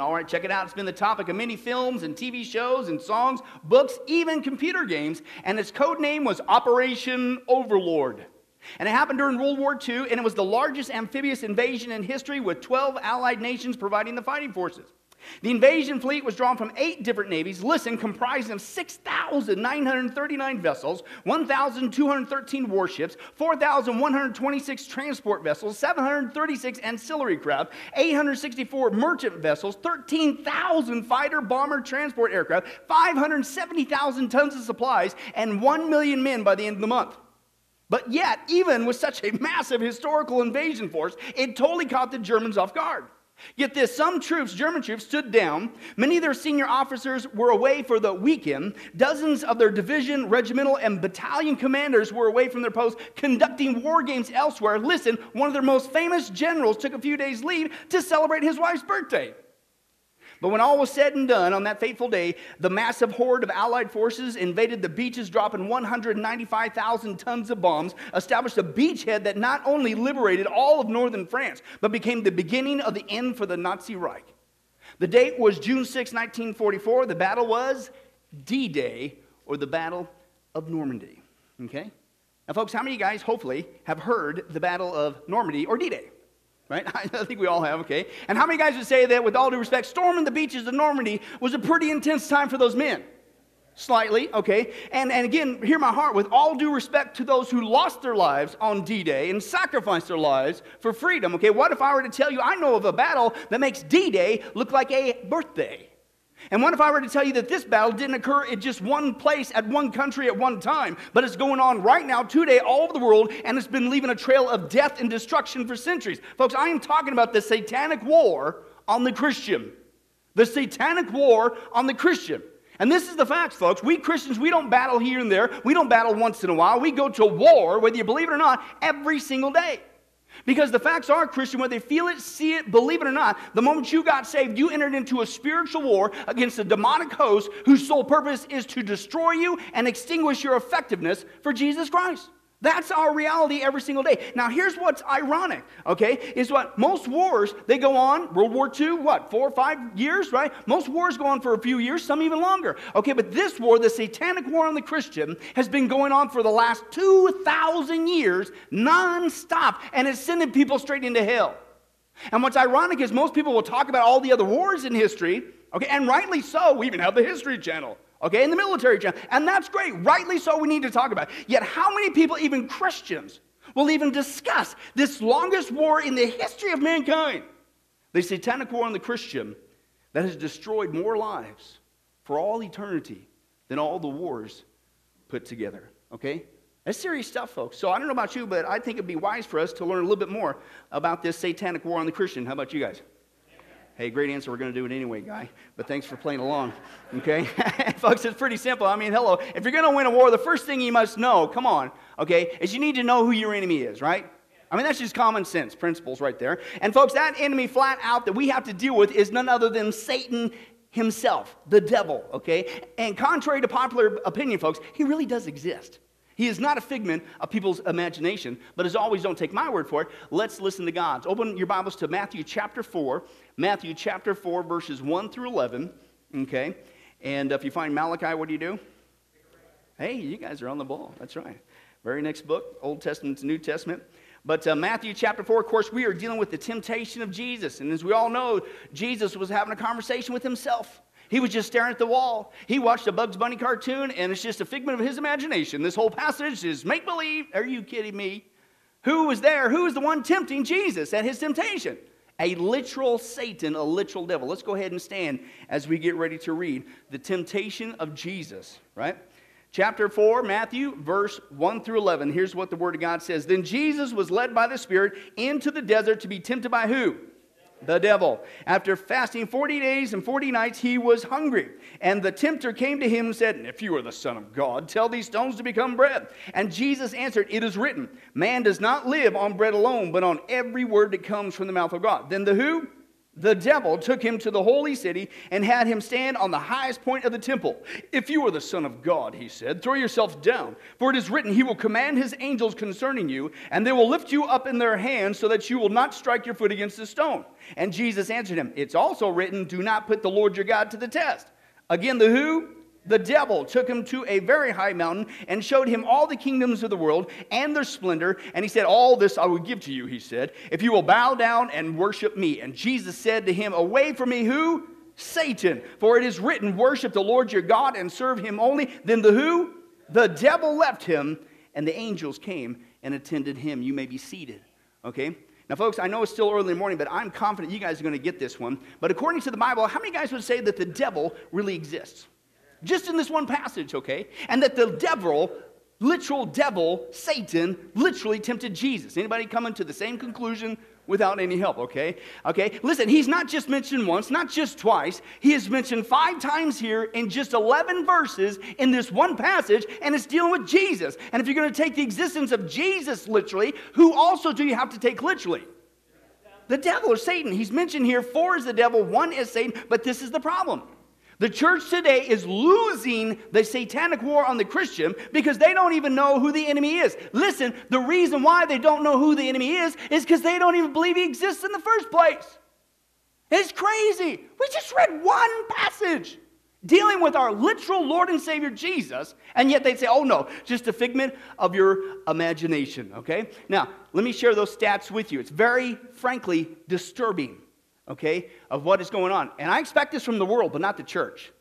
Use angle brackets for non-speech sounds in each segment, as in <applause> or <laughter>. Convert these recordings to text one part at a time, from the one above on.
All right, check it out. It's been the topic of many films and TV shows and songs, books, even computer games, and its code name was Operation Overlord. And it happened during World War II, and it was the largest amphibious invasion in history with 12 allied nations providing the fighting forces. The invasion fleet was drawn from eight different navies, listen, comprising of 6,939 vessels, 1,213 warships, 4,126 transport vessels, 736 ancillary craft, 864 merchant vessels, 13,000 fighter bomber transport aircraft, 570,000 tons of supplies, and 1 million men by the end of the month. But yet, even with such a <laughs> massive historical invasion force, it totally caught the Germans off guard. Get this some troops, German troops, stood down. Many of their senior officers were away for the weekend. Dozens of their division, regimental, and battalion commanders were away from their posts conducting war games elsewhere. Listen, one of their most famous generals took a few days' leave to celebrate his wife's birthday. But when all was said and done on that fateful day, the massive horde of Allied forces invaded the beaches, dropping 195,000 tons of bombs, established a beachhead that not only liberated all of northern France, but became the beginning of the end for the Nazi Reich. The date was June 6, 1944. The battle was D Day, or the Battle of Normandy. Okay? Now, folks, how many of you guys, hopefully, have heard the Battle of Normandy or D Day? Right? <laughs> I think we all have, okay? And how many guys would say that, with all due respect, storming the beaches of Normandy was a pretty intense time for those men? Slightly, okay? And, and again, hear my heart, with all due respect to those who lost their lives on D Day and sacrificed their lives for freedom, okay? What if I were to tell you I know of a battle that makes D Day look like a birthday? And what if I were to tell you that this battle didn't occur in just one place at one country at one time, but it's going on right now, today, all over the world, and it's been leaving a trail of death and destruction for centuries? Folks, I am talking about the satanic war on the Christian. The satanic war on the Christian. And this is the facts, folks. We Christians, we don't battle here and there. We don't battle once in a while. We go to war, whether you believe it or not, every single day. Because the facts are, Christian, whether they feel it, see it, believe it or not, the moment you got saved, you entered into a spiritual war against a demonic host whose sole purpose is to destroy you and extinguish your effectiveness for Jesus Christ. That's our reality every single day. Now, here's what's ironic, okay, is what most wars, they go on, World War II, what, four or five years, right? Most wars go on for a few years, some even longer. Okay, but this war, the satanic war on the Christian, has been going on for the last 2,000 years, nonstop, and it's sending people straight into hell. And what's ironic is most people will talk about all the other wars in history, okay, and rightly so. We even have the History Channel okay, in the military channel. And that's great. Rightly so, we need to talk about it. Yet, how many people, even Christians, will even discuss this longest war in the history of mankind? The satanic war on the Christian that has destroyed more lives for all eternity than all the wars put together, okay? That's serious stuff, folks. So I don't know about you, but I think it'd be wise for us to learn a little bit more about this satanic war on the Christian. How about you guys? Hey, great answer. We're going to do it anyway, guy. But thanks for playing along. Okay? <laughs> Folks, it's pretty simple. I mean, hello. If you're going to win a war, the first thing you must know, come on, okay, is you need to know who your enemy is, right? I mean, that's just common sense principles right there. And folks, that enemy flat out that we have to deal with is none other than Satan himself, the devil, okay? And contrary to popular opinion, folks, he really does exist. He is not a figment of people's imagination, but as always, don't take my word for it. Let's listen to God's. Open your Bibles to Matthew chapter 4, Matthew chapter 4, verses 1 through 11. Okay? And if you find Malachi, what do you do? Hey, you guys are on the ball. That's right. Very next book, Old Testament to New Testament. But uh, Matthew chapter 4, of course, we are dealing with the temptation of Jesus. And as we all know, Jesus was having a conversation with himself. He was just staring at the wall. He watched a Bugs Bunny cartoon, and it's just a figment of his imagination. This whole passage is make believe. Are you kidding me? Who was there? Who was the one tempting Jesus at his temptation? A literal Satan, a literal devil. Let's go ahead and stand as we get ready to read the temptation of Jesus, right? Chapter 4, Matthew, verse 1 through 11. Here's what the Word of God says. Then Jesus was led by the Spirit into the desert to be tempted by who? The devil. After fasting 40 days and 40 nights, he was hungry. And the tempter came to him and said, If you are the Son of God, tell these stones to become bread. And Jesus answered, It is written, Man does not live on bread alone, but on every word that comes from the mouth of God. Then the who? The devil took him to the holy city and had him stand on the highest point of the temple. If you are the Son of God, he said, throw yourself down, for it is written, He will command His angels concerning you, and they will lift you up in their hands so that you will not strike your foot against a stone. And Jesus answered him, It's also written, Do not put the Lord your God to the test. Again, the who? The devil took him to a very high mountain and showed him all the kingdoms of the world and their splendor. And he said, All this I will give to you, he said, if you will bow down and worship me. And Jesus said to him, Away from me, who? Satan. For it is written, Worship the Lord your God and serve him only. Then the who? The devil left him, and the angels came and attended him. You may be seated. Okay? Now, folks, I know it's still early in the morning, but I'm confident you guys are going to get this one. But according to the Bible, how many guys would say that the devil really exists? Just in this one passage, okay? And that the devil, literal devil, Satan, literally tempted Jesus. Anybody coming to the same conclusion without any help, okay? Okay, listen, he's not just mentioned once, not just twice. He is mentioned five times here in just 11 verses in this one passage, and it's dealing with Jesus. And if you're going to take the existence of Jesus literally, who also do you have to take literally? The devil or Satan. He's mentioned here four is the devil, one is Satan, but this is the problem. The church today is losing the satanic war on the Christian because they don't even know who the enemy is. Listen, the reason why they don't know who the enemy is is because they don't even believe he exists in the first place. It's crazy. We just read one passage dealing with our literal Lord and Savior Jesus, and yet they'd say, oh no, just a figment of your imagination, okay? Now, let me share those stats with you. It's very, frankly, disturbing okay, of what is going on. And I expect this from the world, but not the church.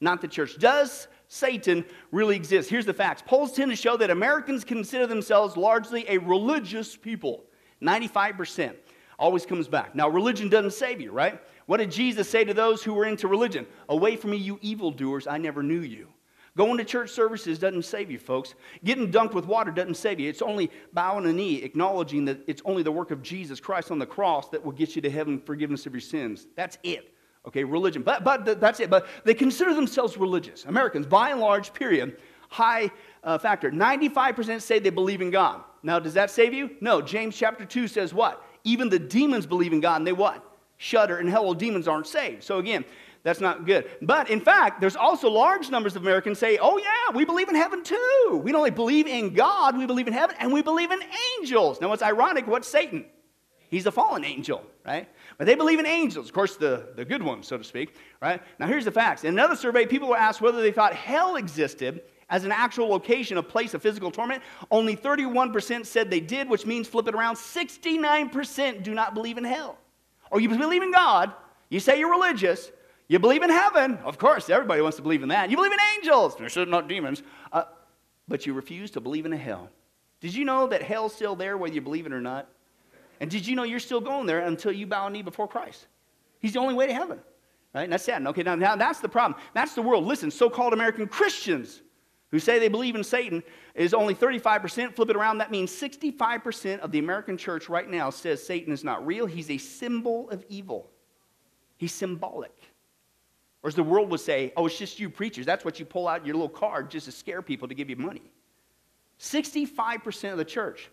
Not the church. Does Satan really exist? Here's the facts polls tend to show that Americans consider themselves largely a religious people. 95% always comes back. Now, religion doesn't save you, right? What did Jesus say to those who were into religion? Away from me, you evildoers, I never knew you. Going to church services doesn't save you, folks. Getting dunked with water doesn't save you. It's only bowing a knee, acknowledging that it's only the work of Jesus Christ on the cross that will get you to heaven, forgiveness of your sins. That's it. Okay, religion. But, but that's it. But they consider themselves religious. Americans, by and large, period, high uh, factor. 95% say they believe in God. Now, does that save you? No. James chapter 2 says what? Even the demons believe in God and they what? Shudder. And hell, demons aren't saved. So again, that's not good. But in fact, there's also large numbers of Americans say, oh, yeah, we believe in heaven too. We don't only believe in God, we believe in heaven, and we believe in angels. Now, what's ironic, what's Satan? He's a fallen angel, right? But they believe in angels, of course, the, the good ones, so to speak, right? Now, here's the facts. In another survey, people were asked whether they thought hell existed as an actual location, a place of physical torment. Only 31% said they did, which means flip it around 69% do not believe in hell. Or you believe in God, you say you're religious, you believe in heaven. Of course, everybody wants to believe in that. You believe in angels. They're certainly not demons. Uh, but you refuse to believe in a hell. Did you know that hell's still there whether you believe it or not? And did you know you're still going there until you bow a knee before Christ? He's the only way to heaven. Right? And that's sad. Okay, now, now that's the problem. That's the world. Listen, so called American Christians who say they believe in Satan is only 35%. Flip it around, that means 65% of the American church right now says Satan is not real. He's a symbol of evil, he's symbolic. Or as the world would say, oh, it's just you preachers. That's what you pull out your little card just to scare people to give you money. 65% of the church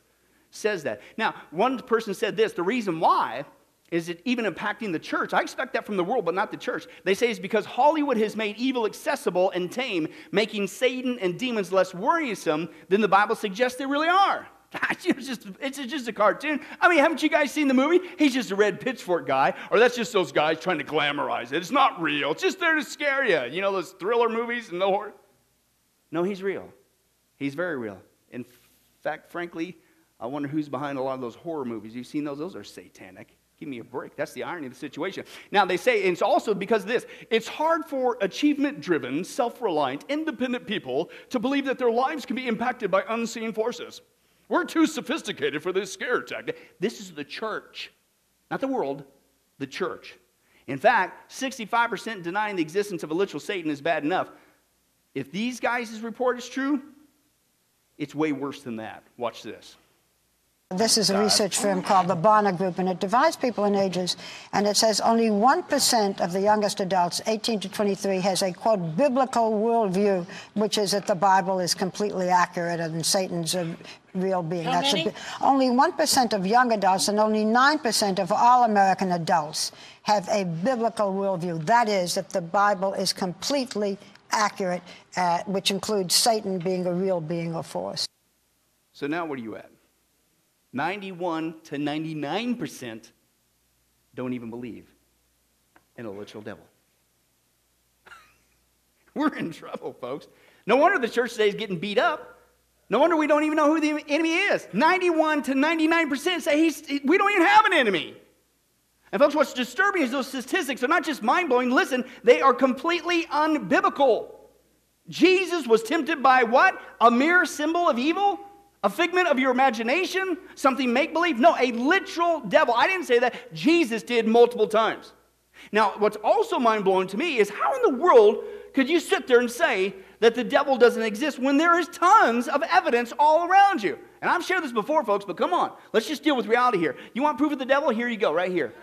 says that. Now, one person said this the reason why is it even impacting the church? I expect that from the world, but not the church. They say it's because Hollywood has made evil accessible and tame, making Satan and demons less worrisome than the Bible suggests they really are. <laughs> it's, just, it's just a cartoon. I mean, haven't you guys seen the movie? He's just a red pitchfork guy, or that's just those guys trying to glamorize it. It's not real. It's just there to scare you. You know those thriller movies and the horror? No, he's real. He's very real. In fact, frankly, I wonder who's behind a lot of those horror movies. You've seen those? Those are satanic. Give me a break. That's the irony of the situation. Now, they say it's also because of this it's hard for achievement driven, self reliant, independent people to believe that their lives can be impacted by unseen forces. We're too sophisticated for this scare tactic. This is the church, not the world, the church. In fact, 65% denying the existence of a literal Satan is bad enough. If these guys' report is true, it's way worse than that. Watch this. This is a research firm called the Barna Group, and it divides people in ages. And it says only 1% of the youngest adults, 18 to 23, has a, quote, biblical worldview, which is that the Bible is completely accurate and Satan's a real being. How That's many? A, only 1% of young adults and only 9% of all American adults have a biblical worldview. That is, that the Bible is completely accurate, uh, which includes Satan being a real being or force. So now what are you at? 91 to 99% don't even believe in a literal devil. <laughs> We're in trouble, folks. No wonder the church today is getting beat up. No wonder we don't even know who the enemy is. 91 to 99% say he's, we don't even have an enemy. And folks, what's disturbing is those statistics are not just mind blowing. Listen, they are completely unbiblical. Jesus was tempted by what? A mere symbol of evil? A figment of your imagination? Something make believe? No, a literal devil. I didn't say that. Jesus did multiple times. Now, what's also mind blowing to me is how in the world could you sit there and say that the devil doesn't exist when there is tons of evidence all around you? And I've shared this before, folks, but come on. Let's just deal with reality here. You want proof of the devil? Here you go, right here.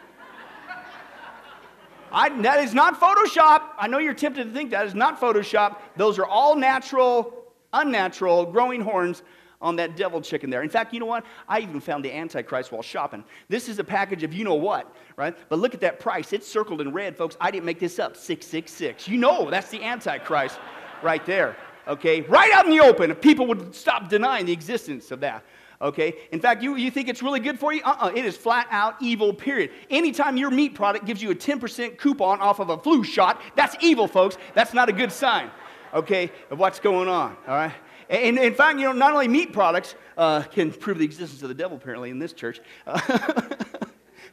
I, that is not Photoshop. I know you're tempted to think that is not Photoshop. Those are all natural, unnatural, growing horns on that devil chicken there. In fact, you know what? I even found the Antichrist while shopping. This is a package of you know what, right? But look at that price. It's circled in red, folks. I didn't make this up. 666. You know that's the Antichrist right there. Okay? Right out in the open if people would stop denying the existence of that. Okay? In fact, you, you think it's really good for you? Uh uh It is flat out evil, period. Anytime your meat product gives you a 10% coupon off of a flu shot, that's evil, folks. That's not a good sign, okay, of what's going on, all right? And in fact, you know, not only meat products uh, can prove the existence of the devil, apparently, in this church. Uh, <laughs>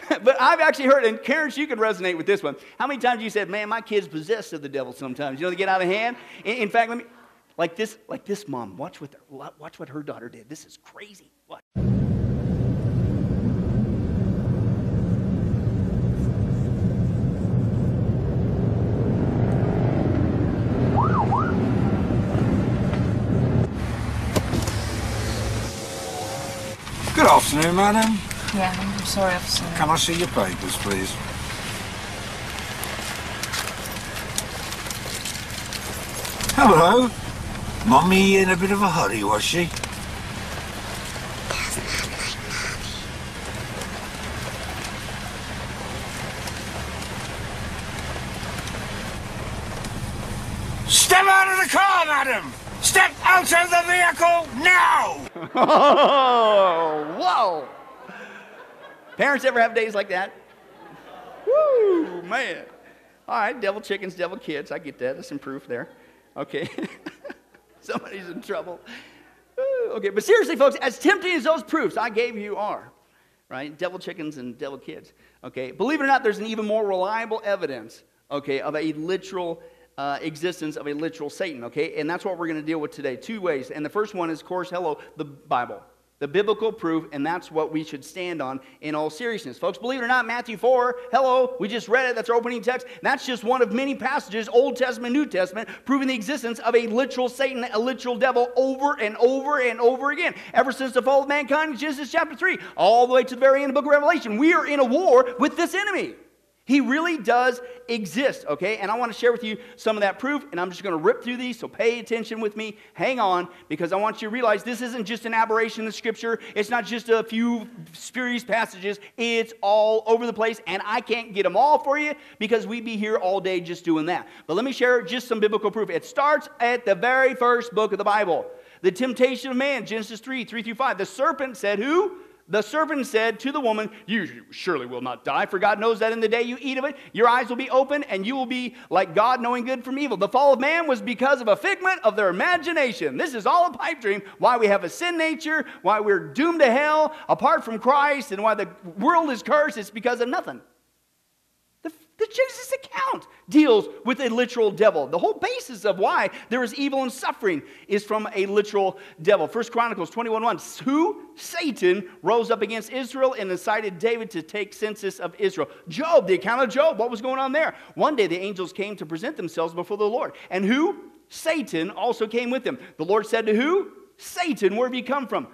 <laughs> but I've actually heard, and Karen, you can resonate with this one. How many times you said, man, my kid's possessed of the devil sometimes? You know, they get out of hand. In, in fact, let me, like this, like this mom, watch what, the, watch what her daughter did. This is crazy. What? Good afternoon, madam. Yeah, I'm sorry, officer. Can I see your papers, please? Hello. Mummy in a bit of a hurry, was she? Step out of the car, madam! Step out of the vehicle now! <laughs> Oh, whoa. Parents ever have days like that? Woo, man. All right, devil chickens, devil kids. I get that. That's some proof there. Okay. <laughs> Somebody's in trouble. Ooh, Okay, but seriously, folks, as tempting as those proofs I gave you are, right? Devil chickens and devil kids. Okay, believe it or not, there's an even more reliable evidence, okay, of a literal uh, existence of a literal Satan, okay? And that's what we're going to deal with today. Two ways. And the first one is, of course, hello, the Bible. The biblical proof, and that's what we should stand on in all seriousness. Folks, believe it or not, Matthew 4, hello, we just read it, that's our opening text. That's just one of many passages, Old Testament, New Testament, proving the existence of a literal Satan, a literal devil, over and over and over again. Ever since the fall of mankind in Genesis chapter 3, all the way to the very end of the book of Revelation, we are in a war with this enemy. He really does exist, okay? And I want to share with you some of that proof, and I'm just going to rip through these, so pay attention with me. Hang on, because I want you to realize this isn't just an aberration in Scripture. It's not just a few spurious passages. It's all over the place, and I can't get them all for you because we'd be here all day just doing that. But let me share just some biblical proof. It starts at the very first book of the Bible. The temptation of man, Genesis 3, 3 through 5. The serpent said, Who? The serpent said to the woman, You surely will not die, for God knows that in the day you eat of it, your eyes will be open, and you will be like God, knowing good from evil. The fall of man was because of a figment of their imagination. This is all a pipe dream. Why we have a sin nature, why we're doomed to hell apart from Christ, and why the world is cursed, it's because of nothing. The, Genesis account deals with a literal devil. The whole basis of why there is evil and suffering is from a literal devil. First Chronicles 21 1. Who? Satan rose up against Israel and incited David to take census of Israel. Job, the account of Job, what was going on there? One day the angels came to present themselves before the Lord. And who? Satan also came with them. The Lord said to who? Satan, where have you come from?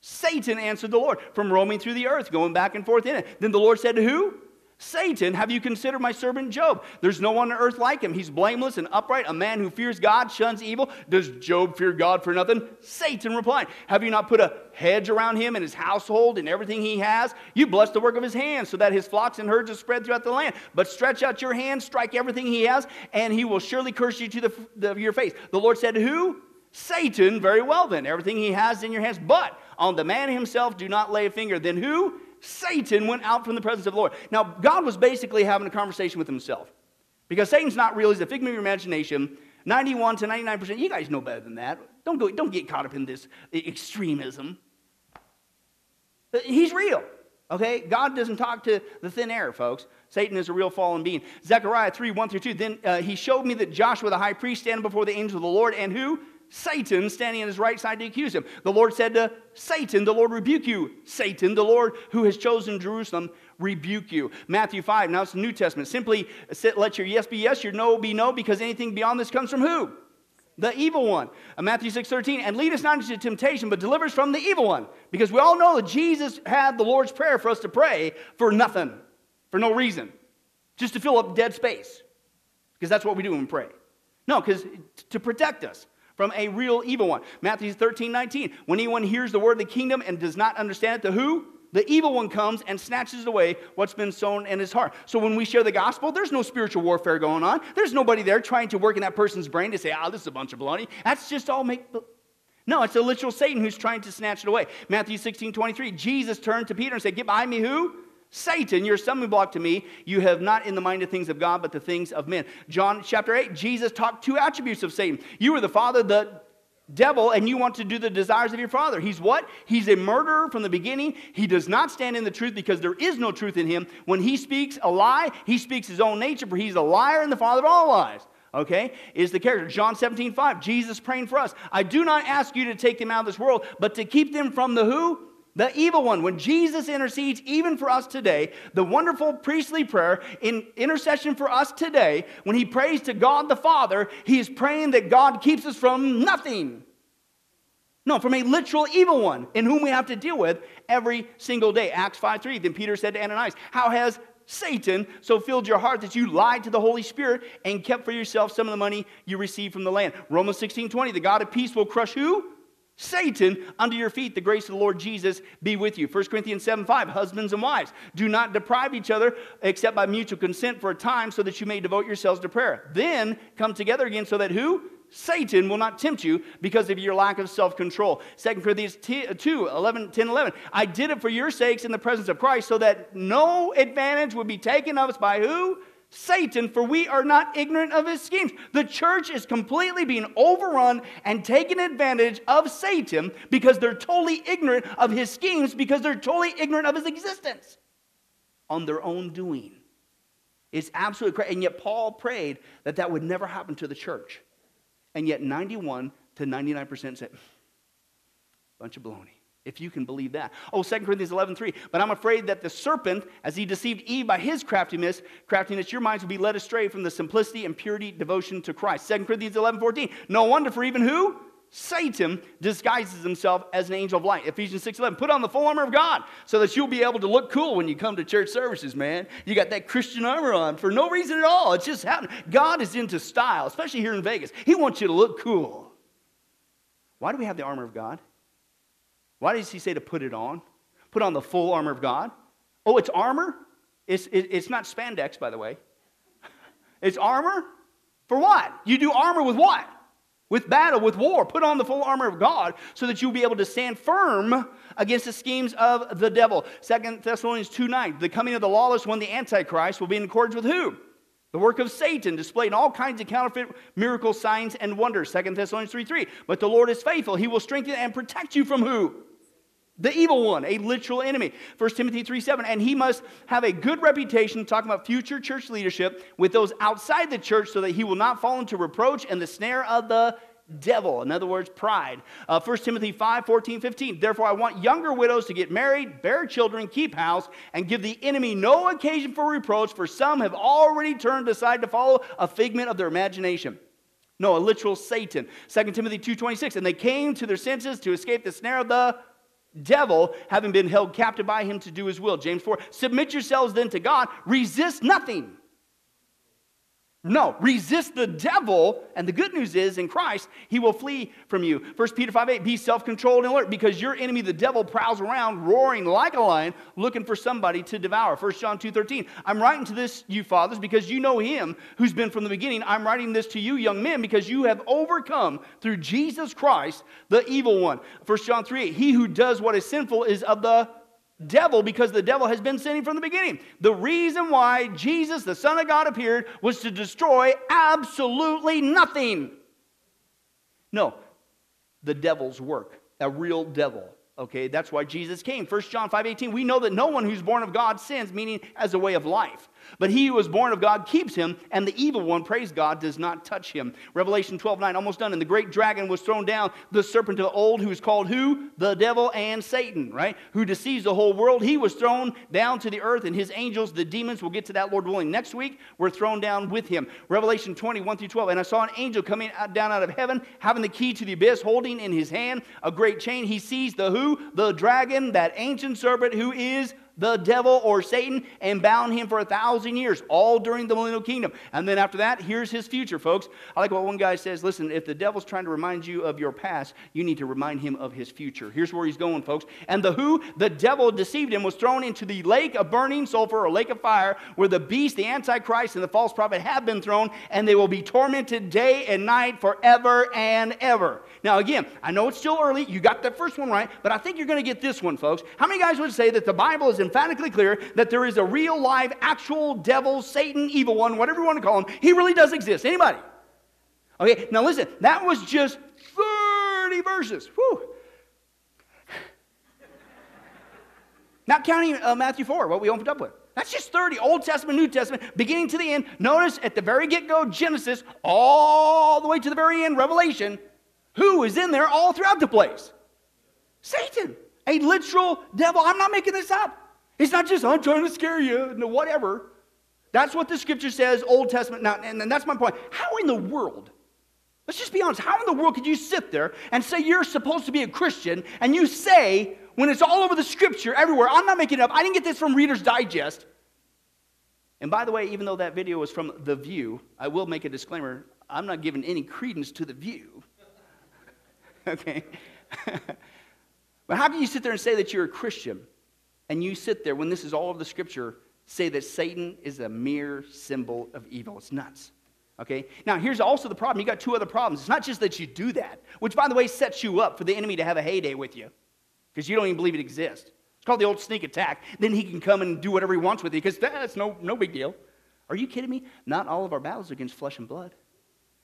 Satan answered the Lord, from roaming through the earth, going back and forth in it. Then the Lord said to who? Satan, have you considered my servant Job? There's no one on earth like him. He's blameless and upright, a man who fears God, shuns evil. Does Job fear God for nothing? Satan replied, Have you not put a hedge around him and his household and everything he has? You bless the work of his hands, so that his flocks and herds are spread throughout the land. But stretch out your hand, strike everything he has, and he will surely curse you to the, the, your face. The Lord said, Who? Satan, very well then. Everything he has in your hands. But on the man himself do not lay a finger. Then who? Satan went out from the presence of the Lord. Now, God was basically having a conversation with himself. Because Satan's not real, he's a figment of your imagination. 91 to 99%, you guys know better than that. Don't, go, don't get caught up in this extremism. He's real. Okay? God doesn't talk to the thin air, folks. Satan is a real fallen being. Zechariah 3 1 through 2. Then uh, he showed me that Joshua the high priest standing before the angel of the Lord, and who? Satan standing on his right side to accuse him. The Lord said to Satan, The Lord rebuke you. Satan, the Lord who has chosen Jerusalem, rebuke you. Matthew 5, now it's the New Testament. Simply let your yes be yes, your no be no, because anything beyond this comes from who? The evil one. Uh, Matthew 6 13, and lead us not into temptation, but deliver us from the evil one. Because we all know that Jesus had the Lord's Prayer for us to pray for nothing, for no reason, just to fill up dead space. Because that's what we do when we pray. No, because to protect us from a real evil one. Matthew 13, 19. When anyone hears the word of the kingdom and does not understand it, the who? The evil one comes and snatches away what's been sown in his heart. So when we share the gospel, there's no spiritual warfare going on. There's nobody there trying to work in that person's brain to say, oh, this is a bunch of baloney. That's just all make. No, it's a literal Satan who's trying to snatch it away. Matthew 16, 23. Jesus turned to Peter and said, Get behind me, who? Satan, you're stumbling block to me. You have not in the mind the things of God, but the things of men. John chapter 8, Jesus talked two attributes of Satan. You are the father, the devil, and you want to do the desires of your father. He's what? He's a murderer from the beginning. He does not stand in the truth because there is no truth in him. When he speaks a lie, he speaks his own nature, for he's a liar and the father of all lies okay, is the character. John 17, 5, Jesus praying for us. I do not ask you to take them out of this world, but to keep them from the who? The evil one, when Jesus intercedes even for us today, the wonderful priestly prayer in intercession for us today, when he prays to God the Father, he is praying that God keeps us from nothing. No, from a literal evil one in whom we have to deal with every single day. Acts 5 3. Then Peter said to Ananias, How has Satan so filled your heart that you lied to the Holy Spirit and kept for yourself some of the money you received from the land? Romans 16 20. The God of peace will crush who? Satan under your feet. The grace of the Lord Jesus be with you. 1 Corinthians 7 5. Husbands and wives, do not deprive each other except by mutual consent for a time so that you may devote yourselves to prayer. Then come together again so that who? Satan will not tempt you because of your lack of self control. 2 Corinthians uh, 2 11, 10, 11. I did it for your sakes in the presence of Christ so that no advantage would be taken of us by who? Satan, for we are not ignorant of his schemes. The church is completely being overrun and taken advantage of Satan because they're totally ignorant of his schemes because they're totally ignorant of his existence on their own doing. It's absolutely crazy. And yet, Paul prayed that that would never happen to the church. And yet, 91 to 99% said, bunch of baloney if you can believe that. Oh, 2 Corinthians 11, 3. But I'm afraid that the serpent, as he deceived Eve by his craftiness, craftiness, your minds will be led astray from the simplicity and purity devotion to Christ. 2 Corinthians 11, 14. No wonder for even who? Satan disguises himself as an angel of light. Ephesians 6 11. Put on the full armor of God so that you'll be able to look cool when you come to church services, man. You got that Christian armor on for no reason at all. It's just happening. God is into style, especially here in Vegas. He wants you to look cool. Why do we have the armor of God? Why does he say to put it on? Put on the full armor of God. Oh, it's armor? It's, it, it's not spandex, by the way. <laughs> It's armor? For what? You do armor with what? With battle, with war. Put on the full armor of God so that you'll be able to stand firm against the schemes of the devil. Second Thessalonians 2 9. The coming of the lawless one, the Antichrist, will be in accordance with who? The work of Satan displayed in all kinds of counterfeit miracle signs and wonders. Second Thessalonians 3 3. But the Lord is faithful. He will strengthen and protect you from who? The evil one, a literal enemy. 1 Timothy 3 7. And he must have a good reputation, talking about future church leadership, with those outside the church so that he will not fall into reproach and the snare of the devil. In other words, pride. Uh, 1 Timothy 5 14, 15. Therefore, I want younger widows to get married, bear children, keep house, and give the enemy no occasion for reproach, for some have already turned aside to follow a figment of their imagination. No, a literal Satan. 2 Timothy 2:26. And they came to their senses to escape the snare of the devil, having been held captive by him to do his will. James 4. Submit yourselves then to God, resist nothing. No, resist the devil, and the good news is in Christ, he will flee from you. 1 Peter 5 8, be self controlled and alert because your enemy, the devil, prowls around roaring like a lion looking for somebody to devour. 1 John 2 13, I'm writing to this, you fathers, because you know him who's been from the beginning. I'm writing this to you, young men, because you have overcome through Jesus Christ the evil one. 1 John 3 8, he who does what is sinful is of the devil because the devil has been sinning from the beginning. The reason why Jesus, the Son of God, appeared was to destroy absolutely nothing. No, the devil's work, a real devil. Okay, that's why Jesus came. 1 John 5 18, we know that no one who's born of God sins, meaning as a way of life. But he who is born of God keeps him, and the evil one, praise God, does not touch him. Revelation 12 9, almost done. And the great dragon was thrown down, the serpent of old, who is called who? The devil and Satan, right? Who deceives the whole world. He was thrown down to the earth, and his angels, the demons, we'll get to that, Lord willing, next week, were thrown down with him. Revelation 20, 1 through 12. And I saw an angel coming out, down out of heaven, having the key to the abyss, holding in his hand a great chain. He sees the who? The dragon, that ancient serpent who is the devil or Satan and bound him for a thousand years, all during the millennial kingdom. And then after that, here's his future, folks. I like what one guy says listen, if the devil's trying to remind you of your past, you need to remind him of his future. Here's where he's going, folks. And the who, the devil deceived him, was thrown into the lake of burning sulfur or lake of fire, where the beast, the Antichrist, and the false prophet have been thrown, and they will be tormented day and night forever and ever. Now, again, I know it's still early. You got that first one right, but I think you're going to get this one, folks. How many guys would say that the Bible is emphatically clear that there is a real, live, actual devil, Satan, evil one, whatever you want to call him? He really does exist. Anybody? Okay, now listen, that was just 30 verses. Whew. Not counting uh, Matthew 4, what we opened up with. That's just 30, Old Testament, New Testament, beginning to the end. Notice at the very get go, Genesis, all the way to the very end, Revelation, who is in there all throughout the place? Satan, a literal devil. I'm not making this up. It's not just, oh, I'm trying to scare you, no, whatever. That's what the scripture says, Old Testament. Now, and, and that's my point. How in the world, let's just be honest, how in the world could you sit there and say you're supposed to be a Christian and you say, when it's all over the scripture everywhere, I'm not making it up, I didn't get this from Reader's Digest. And by the way, even though that video was from The View, I will make a disclaimer I'm not giving any credence to The View. <laughs> okay? <laughs> but how can you sit there and say that you're a Christian and you sit there when this is all of the scripture, say that Satan is a mere symbol of evil? It's nuts. Okay? Now, here's also the problem. You got two other problems. It's not just that you do that, which, by the way, sets you up for the enemy to have a heyday with you because you don't even believe it exists. It's called the old sneak attack. Then he can come and do whatever he wants with you because that's no, no big deal. Are you kidding me? Not all of our battles are against flesh and blood.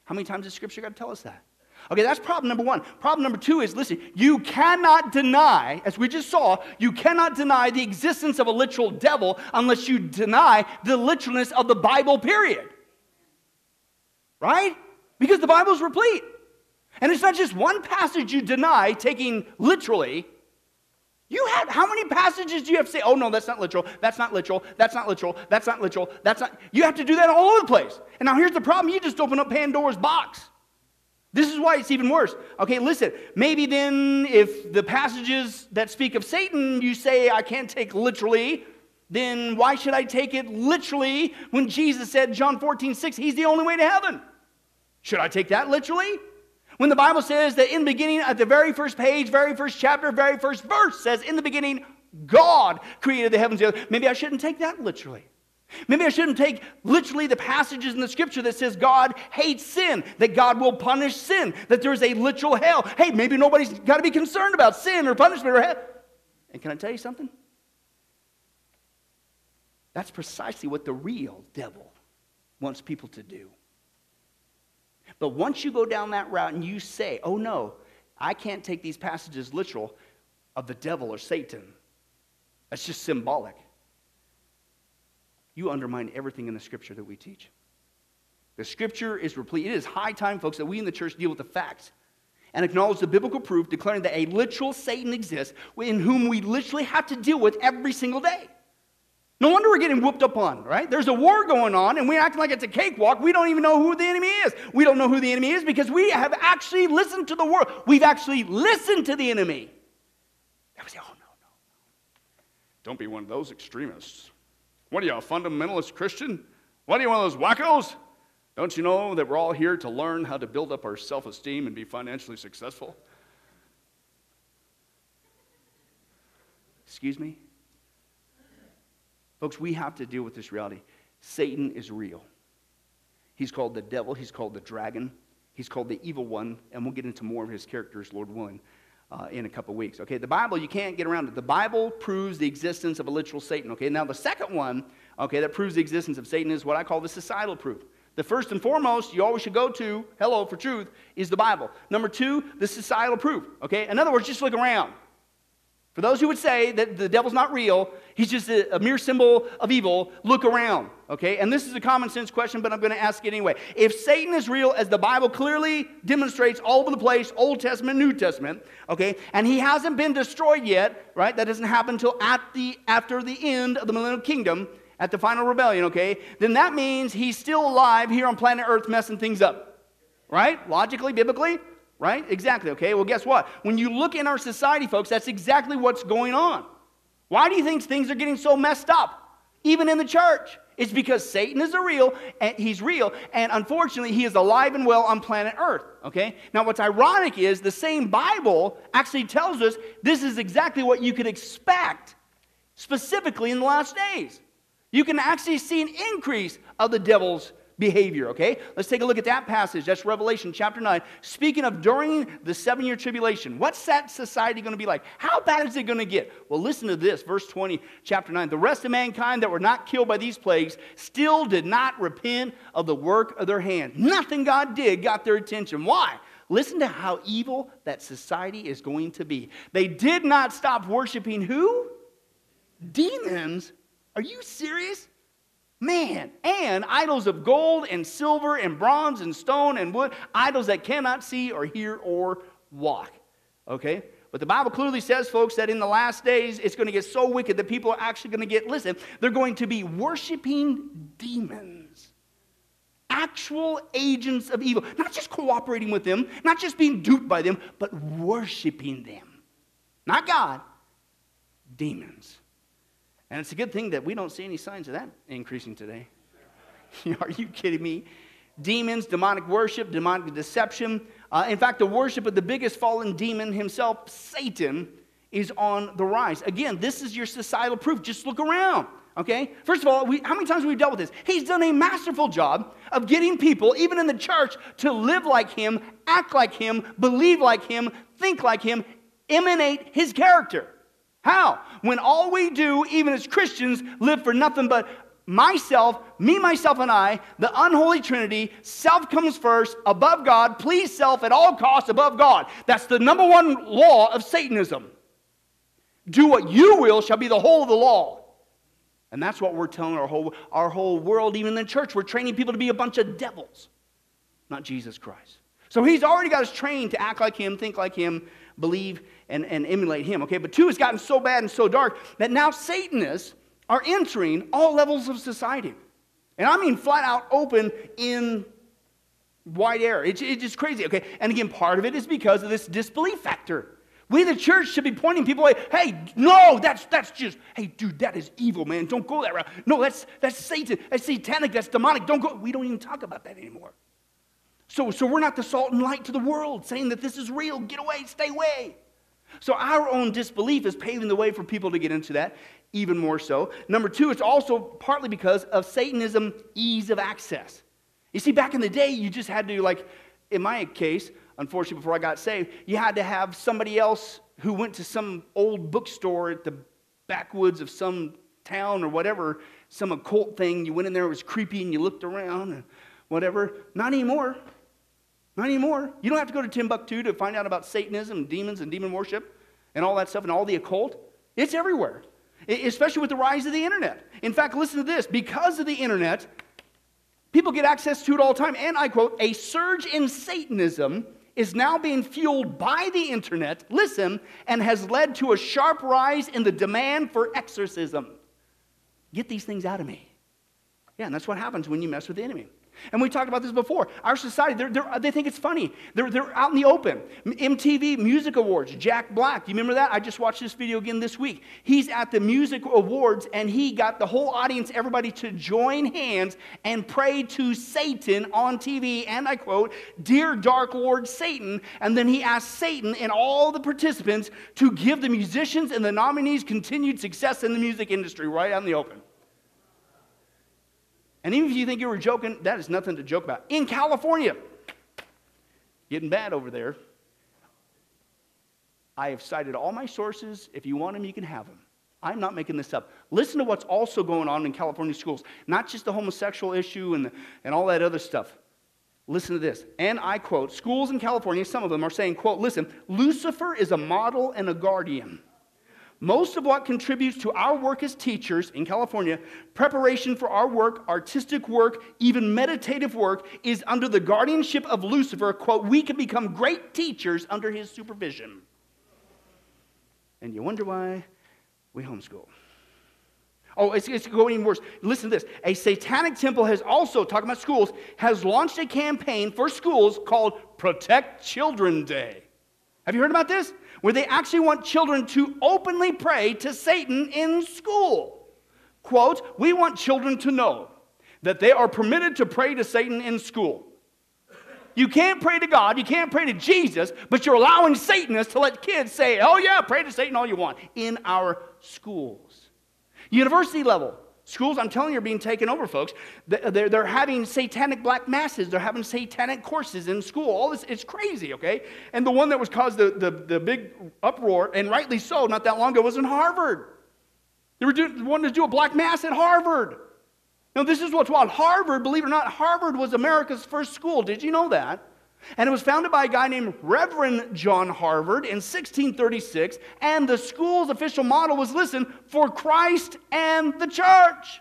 How many times does Scripture got to tell us that? Okay, that's problem number one. Problem number two is listen, you cannot deny, as we just saw, you cannot deny the existence of a literal devil unless you deny the literalness of the Bible, period. Right? Because the Bible is replete. And it's not just one passage you deny taking literally. You have how many passages do you have to say, oh no, that's not literal, that's not literal, that's not literal, that's not literal, that's not. You have to do that all over the place. And now here's the problem you just open up Pandora's box. This is why it's even worse. Okay, listen. Maybe then, if the passages that speak of Satan you say I can't take literally, then why should I take it literally when Jesus said, John 14, 6, he's the only way to heaven? Should I take that literally? When the Bible says that in the beginning, at the very first page, very first chapter, very first verse says, in the beginning, God created the heavens and the earth, maybe I shouldn't take that literally. Maybe I shouldn't take literally the passages in the scripture that says God hates sin, that God will punish sin, that there's a literal hell. Hey, maybe nobody's got to be concerned about sin or punishment or hell. And can I tell you something? That's precisely what the real devil wants people to do. But once you go down that route and you say, oh no, I can't take these passages literal of the devil or Satan, that's just symbolic you undermine everything in the scripture that we teach. The scripture is replete. It is high time, folks, that we in the church deal with the facts and acknowledge the biblical proof declaring that a literal Satan exists in whom we literally have to deal with every single day. No wonder we're getting whooped up on, right? There's a war going on and we're acting like it's a cakewalk. We don't even know who the enemy is. We don't know who the enemy is because we have actually listened to the world. We've actually listened to the enemy. That was the don't be one of those extremists. What are you, a fundamentalist Christian? What are you, one of those wackos? Don't you know that we're all here to learn how to build up our self esteem and be financially successful? Excuse me? Folks, we have to deal with this reality. Satan is real. He's called the devil, he's called the dragon, he's called the evil one, and we'll get into more of his characters, Lord willing. Uh, in a couple weeks. Okay, the Bible, you can't get around it. The Bible proves the existence of a literal Satan. Okay, now the second one, okay, that proves the existence of Satan is what I call the societal proof. The first and foremost you always should go to, hello, for truth, is the Bible. Number two, the societal proof. Okay, in other words, just look around. For those who would say that the devil's not real, he's just a, a, mere symbol of evil, look around, okay? And this is a common sense question, but I'm going to ask it anyway. If Satan is real, as the Bible clearly demonstrates all over the place, Old Testament, New Testament, okay, and he hasn't been destroyed yet, right? That doesn't happen until at the, after the end of the millennial kingdom, at the final rebellion, okay? Then that means he's still alive here on planet Earth messing things up, right? Logically, biblically, right? Exactly, okay? Well, guess what? When you look in our society, folks, that's exactly what's going on. Why do you think things are getting so messed up, even in the church? It's because Satan is a real, and he's real, and unfortunately, he is alive and well on planet Earth. Okay? Now, what's ironic is the same Bible actually tells us this is exactly what you could expect, specifically in the last days. You can actually see an increase of the devil's behavior, okay? Let's take a look at that passage. That's Revelation chapter 9. Speaking of during the seven year tribulation, what's that society going to be like? How bad is it going to get? Well, listen to this, verse 20, chapter 9. The rest of mankind that were not killed by these plagues still did not repent of the work of their hands. Nothing God did got their attention. Why? Listen to how evil that society is going to be. They did not stop worshiping who? Demons. Are you serious? Man, and idols of gold and silver and bronze and stone and wood, idols that cannot see or hear or walk. Okay? But the Bible clearly says, folks, that in the last days it's going to get so wicked that people are actually going to get, listen, they're going to be worshiping demons. Actual agents of evil. Not just cooperating with them, not just being duped by them, but worshiping them. Not God, demons. And it's a good thing that we don't see any signs of that increasing today. <laughs> Are you kidding me? Demons, demonic worship, demonic deception. Uh, in fact, the worship of the biggest fallen demon himself, Satan, is on the rise. Again, this is your societal proof. Just look around. Okay? First of all, we, how many times have we dealt with this? He's done a masterful job of getting people, even in the church, to live like him, act like him, believe like him, think like him, emanate his character. How? When all we do, even as Christians, live for nothing but myself, me, myself, and I, the unholy trinity, self comes first, above God, please self at all costs above God. That's the number one law of Satanism. Do what you will shall be the whole of the law. And that's what we're telling our whole, our whole world, even in the church. We're training people to be a bunch of devils, not Jesus Christ. So he's already got us trained to act like him, think like him, believe and, and emulate him. Okay, but two has gotten so bad and so dark that now Satanists are entering all levels of society. And I mean flat out open in wide air. It's, it's just crazy. Okay, and again, part of it is because of this disbelief factor. We, the church, should be pointing people away. Hey, no, that's that's just. Hey, dude, that is evil, man. Don't go that route. No, that's that's Satan. That's satanic. That's demonic. Don't go. We don't even talk about that anymore. So, so we're not the salt and light to the world, saying that this is real. Get away. Stay away. So our own disbelief is paving the way for people to get into that even more so. Number two, it's also partly because of Satanism ease of access. You see, back in the day, you just had to, like, in my case, unfortunately, before I got saved, you had to have somebody else who went to some old bookstore at the backwoods of some town or whatever, some occult thing. You went in there, it was creepy, and you looked around and whatever. Not anymore. Not anymore. You don't have to go to Timbuktu to find out about Satanism and demons and demon worship and all that stuff and all the occult. It's everywhere, especially with the rise of the internet. In fact, listen to this because of the internet, people get access to it all the time. And I quote, a surge in Satanism is now being fueled by the internet, listen, and has led to a sharp rise in the demand for exorcism. Get these things out of me. Yeah, and that's what happens when you mess with the enemy. And we talked about this before. Our society, they're, they're, they think it's funny. They're, they're out in the open. MTV Music Awards, Jack Black, do you remember that? I just watched this video again this week. He's at the Music Awards and he got the whole audience, everybody to join hands and pray to Satan on TV. And I quote, Dear Dark Lord Satan. And then he asked Satan and all the participants to give the musicians and the nominees continued success in the music industry right out in the open. And even if you think you were joking, that is nothing to joke about. In California, getting bad over there. I have cited all my sources. If you want them, you can have them. I'm not making this up. Listen to what's also going on in California schools, not just the homosexual issue and, the, and all that other stuff. Listen to this. And I quote Schools in California, some of them are saying, quote, listen, Lucifer is a model and a guardian. Most of what contributes to our work as teachers in California, preparation for our work, artistic work, even meditative work, is under the guardianship of Lucifer. Quote, we can become great teachers under his supervision. And you wonder why we homeschool. Oh, it's, it's going even worse. Listen to this. A satanic temple has also, talking about schools, has launched a campaign for schools called Protect Children Day. Have you heard about this? Where they actually want children to openly pray to Satan in school. Quote, we want children to know that they are permitted to pray to Satan in school. You can't pray to God, you can't pray to Jesus, but you're allowing Satanists to let kids say, oh yeah, pray to Satan all you want in our schools. University level, Schools, I'm telling you, are being taken over, folks. They're, they're having satanic black masses. They're having satanic courses in school. All this, it's crazy, okay? And the one that was caused the, the, the big uproar, and rightly so, not that long ago, was in Harvard. They were doing, wanted to do a black mass at Harvard. Now, this is what's wild. Harvard, believe it or not, Harvard was America's first school. Did you know that? And it was founded by a guy named Reverend John Harvard in 1636. And the school's official motto was listen, for Christ and the church.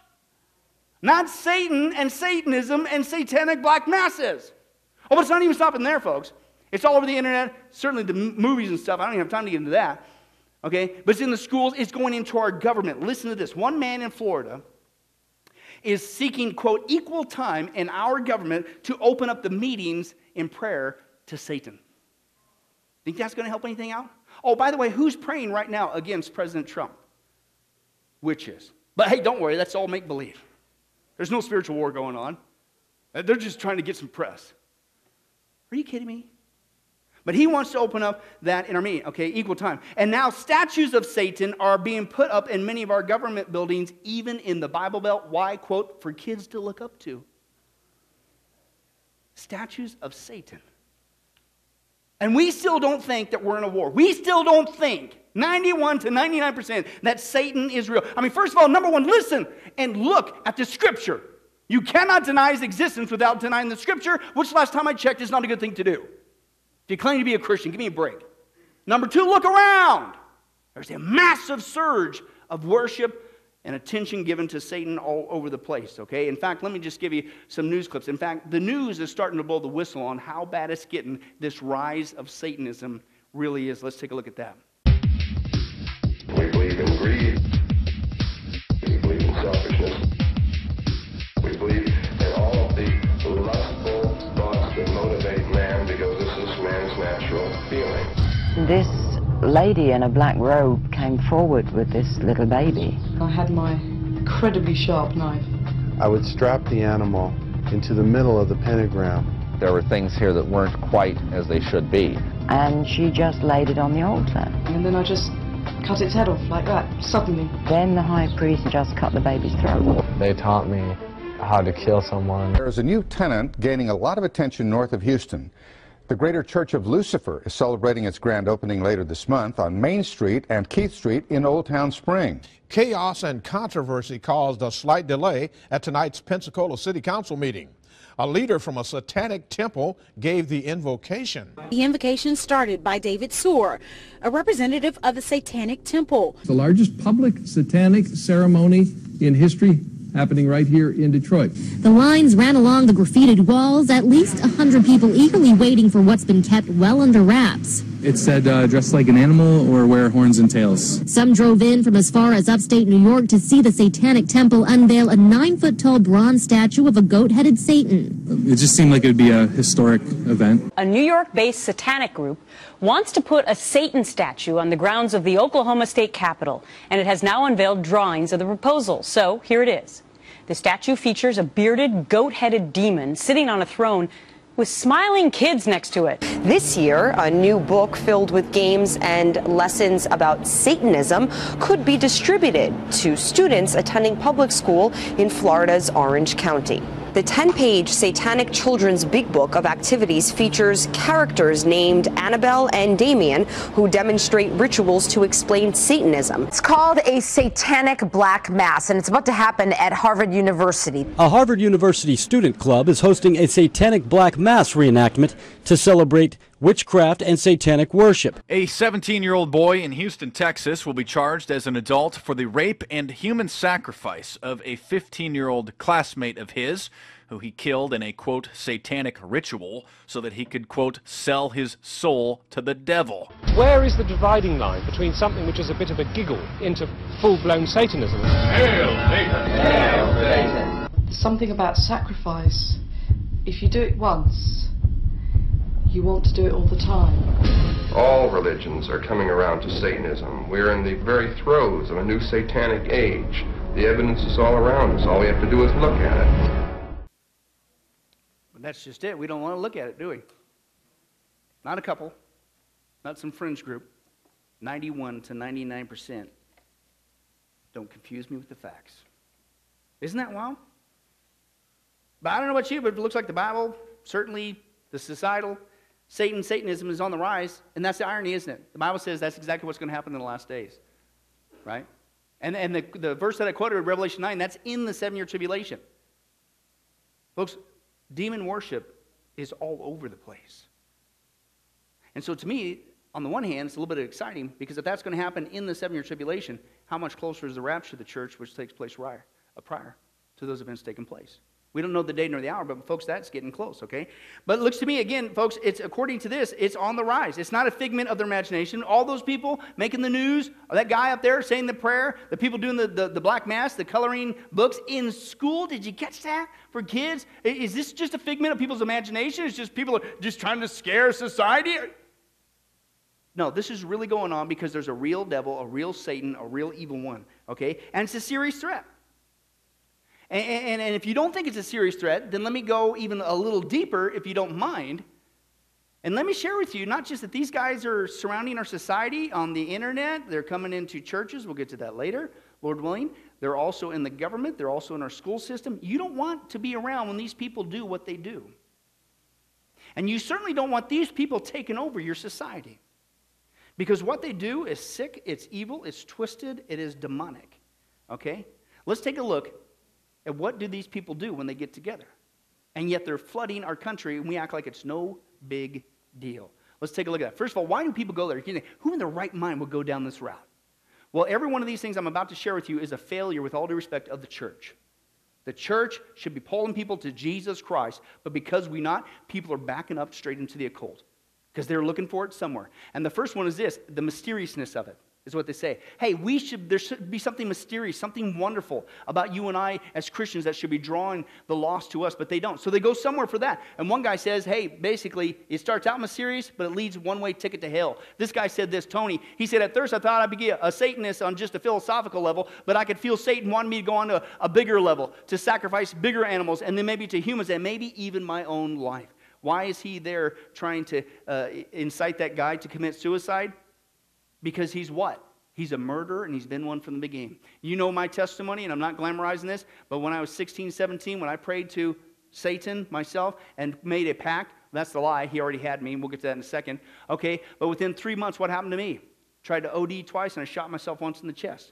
Not Satan and Satanism and satanic black masses. Oh, but it's not even stopping there, folks. It's all over the internet, certainly the movies and stuff. I don't even have time to get into that. Okay? But it's in the schools, it's going into our government. Listen to this. One man in Florida is seeking, quote, equal time in our government to open up the meetings in prayer to Satan. Think that's going to help anything out? Oh, by the way, who's praying right now against President Trump? Witches. But hey, don't worry, that's all make believe. There's no spiritual war going on. They're just trying to get some press. Are you kidding me? But he wants to open up that in our meeting, okay, equal time. And now statues of Satan are being put up in many of our government buildings, even in the Bible Belt. Why? Quote, for kids to look up to statues of Satan. And we still don't think that we're in a war. We still don't think, 91 to 99%, that Satan is real. I mean, first of all, number one, listen and look at the scripture. You cannot deny his existence without denying the scripture, which last time I checked is not a good thing to do. If you claim to be a Christian, give me a break. Number two, look around. There's a massive surge of worship and attention given to Satan all over the place, okay? In fact, let me just give you some news clips. In fact, the news is starting to blow the whistle on how bad it's getting. This rise of Satanism really is. Let's take a look at that. Feeling. This lady in a black robe came forward with this little baby. I had my incredibly sharp knife. I would strap the animal into the middle of the pentagram. There were things here that weren't quite as they should be. And she just laid it on the altar. And then I just cut its head off like that, suddenly. Then the high priest just cut the baby's throat. They taught me how to kill someone. There's a new tenant gaining a lot of attention north of Houston. The Greater Church of Lucifer is celebrating its grand opening later this month on Main Street and Keith Street in Old Town Spring. Chaos and controversy caused a slight delay at tonight's Pensacola City Council meeting. A leader from a satanic temple gave the invocation. The invocation started by David Suhor, a representative of the Satanic Temple. The largest public satanic ceremony in history happening right here in Detroit. The lines ran along the graffitied walls, at least 100 people eagerly waiting for what's been kept well under wraps. It said uh, dress like an animal or wear horns and tails. Some drove in from as far as upstate New York to see the Satanic Temple unveil a nine foot tall bronze statue of a goat headed Satan. It just seemed like it would be a historic event. A New York based satanic group wants to put a Satan statue on the grounds of the Oklahoma State Capitol, and it has now unveiled drawings of the proposal. So here it is. The statue features a bearded, goat headed demon sitting on a throne with smiling kids next to it. This year, a new book filled with games and lessons about Satanism could be distributed to students attending public school in Florida's Orange County. The 10 page Satanic Children's Big Book of Activities features characters named Annabelle and Damien who demonstrate rituals to explain Satanism. It's called a Satanic Black Mass, and it's about to happen at Harvard University. A Harvard University student club is hosting a Satanic Black Mass reenactment to celebrate witchcraft and satanic worship. A 17 year old boy in Houston, Texas will be charged as an adult for the rape and human sacrifice of a 15 year old classmate of his who he killed in a quote satanic ritual so that he could quote sell his soul to the devil. Where is the dividing line between something which is a bit of a giggle into full blown Satanism? Hail Satan! Hail Satan! Something about sacrifice. If you do it once, you want to do it all the time. All religions are coming around to Satanism. We're in the very throes of a new satanic age. The evidence is all around us. All we have to do is look at it. But that's just it. We don't want to look at it, do we? Not a couple, not some fringe group. 91 to 99%. Don't confuse me with the facts. Isn't that wild? But I don't know about you, but it looks like the Bible, certainly the societal, Satan, Satanism is on the rise. And that's the irony, isn't it? The Bible says that's exactly what's going to happen in the last days. Right? And, and the, the verse that I quoted, Revelation 9, that's in the seven year tribulation. Folks, demon worship is all over the place. And so to me, on the one hand, it's a little bit exciting because if that's going to happen in the seven year tribulation, how much closer is the rapture of the church, which takes place prior, uh, prior to those events taking place? We don't know the day nor the hour, but folks, that's getting close, okay? But it looks to me, again, folks, it's according to this, it's on the rise. It's not a figment of their imagination. All those people making the news, that guy up there saying the prayer, the people doing the, the, the black mass, the coloring books in school, did you catch that for kids? Is this just a figment of people's imagination? It's just people are just trying to scare society? No, this is really going on because there's a real devil, a real Satan, a real evil one, okay? And it's a serious threat. And, and, and, if you don't think it's a serious threat, then let me go even a little deeper, if you don't mind. And let me share with you not just that these guys are surrounding our society on the internet, they're coming into churches, we'll get to that later, Lord willing. They're also in the government, they're also in our school system. You don't want to be around when these people do what they do. And you certainly don't want these people taking over your society. Because what they do is sick, it's evil, it's twisted, it is demonic. Okay? Let's take a look at what do these people do when they get together. And yet they're flooding our country and we act like it's no big deal. Let's take a look at that. First of all, why do people go there? Who in their right mind would go down this route? Well, every one of these things I'm about to share with you is a failure, with all due respect, of the church. The church should be pulling people to Jesus Christ, but because we not, people are backing up straight into the occult because they're looking for it somewhere. And the first one is this the mysteriousness of it is what they say. Hey, we should there should be something mysterious, something wonderful about you and I as Christians that should be drawing the lost to us, but they don't. So they go somewhere for that. And one guy says, hey, basically, it starts out mysterious, but it leads one way ticket to hell. This guy said this, Tony. He said, at first I thought I'd be a Satanist on just a philosophical level, but I could feel Satan wanted me to go on to a, a bigger level, to sacrifice bigger animals, and then maybe to humans, and maybe even my own life. Why is he there trying to uh, incite that guy to commit suicide? Because he's what? He's a murderer and he's been one from the beginning. You know my testimony, and I'm not glamorizing this, but when I was 16, 17, when I prayed to Satan myself and made a pact, that's the lie. He already had me, and we'll get to that in a second. Okay, but within three months, what happened to me? Tried to OD twice and I shot myself once in the chest.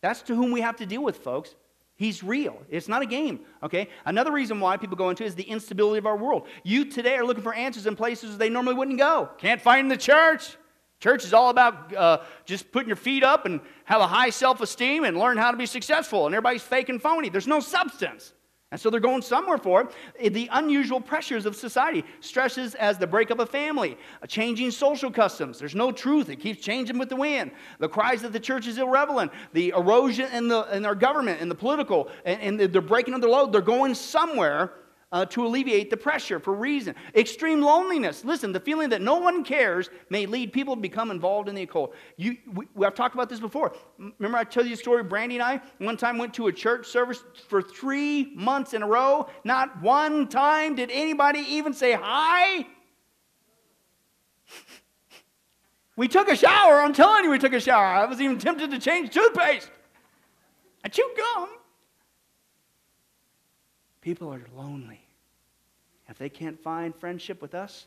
That's to whom we have to deal with, folks. He's real. It's not a game, okay? Another reason why people go into is the instability of our world. You today are looking for answers in places they normally wouldn't go. Can't find in the church. Church is all about uh, just putting your feet up and have a high self esteem and learn how to be successful. And everybody's fake and phony. There's no substance. And so they're going somewhere for it. The unusual pressures of society, stresses as the breakup of family, changing social customs. There's no truth. It keeps changing with the wind. The cries that the church is irrelevant, the erosion in, the, in our government, in the political, and, and they're breaking under load. They're going somewhere uh, to alleviate the pressure for reason. Extreme loneliness. Listen, the feeling that no one cares may lead people to become involved in the occult. You, we, I've talked about this before. Remember, I told you a story. Brandy and I one time went to a church service for three months in a row. Not one time did anybody even say hi. <laughs> we took a shower. I'm telling you, we took a shower. I was even tempted to change toothpaste. I chewed gum. People are lonely. If they can't find friendship with us,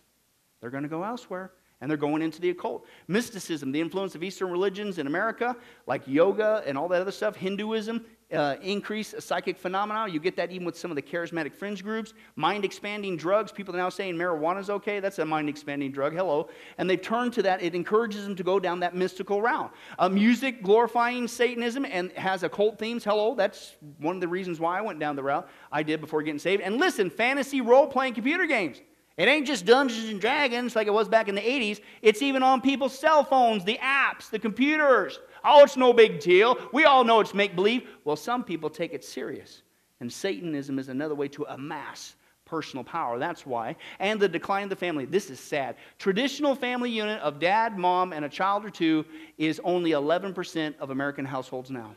they're going to go elsewhere and they're going into the occult. Mysticism, the influence of Eastern religions in America, like yoga and all that other stuff, Hinduism, uh, increase a psychic phenomena. You get that even with some of the charismatic fringe groups. Mind expanding drugs. People are now saying marijuana is okay. That's a mind expanding drug. Hello. And they've turned to that. It encourages them to go down that mystical route. Uh, music glorifying Satanism and has occult themes. Hello. That's one of the reasons why I went down the route I did before getting saved. And listen, fantasy role playing computer games. It ain't just Dungeons and Dragons like it was back in the 80s. It's even on people's cell phones, the apps, the computers. Oh, it's no big deal. We all know it's make believe. Well, some people take it serious. And Satanism is another way to amass personal power. That's why. And the decline of the family. This is sad. Traditional family unit of dad, mom, and a child or two is only 11% of American households now.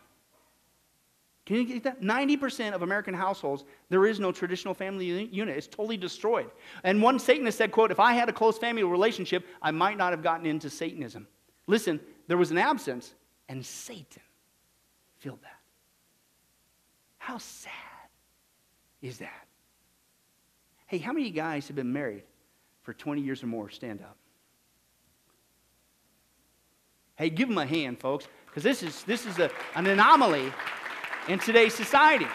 Can you get that? 90% of American households, there is no traditional family unit. It's totally destroyed. And one Satanist said, quote, if I had a close family relationship, I might not have gotten into Satanism. Listen, there was an absence, and Satan filled that. How sad is that? Hey, how many guys have been married for 20 years or more? Stand up. Hey, give them a hand, folks, because this is, this is a, an anomaly in today's society.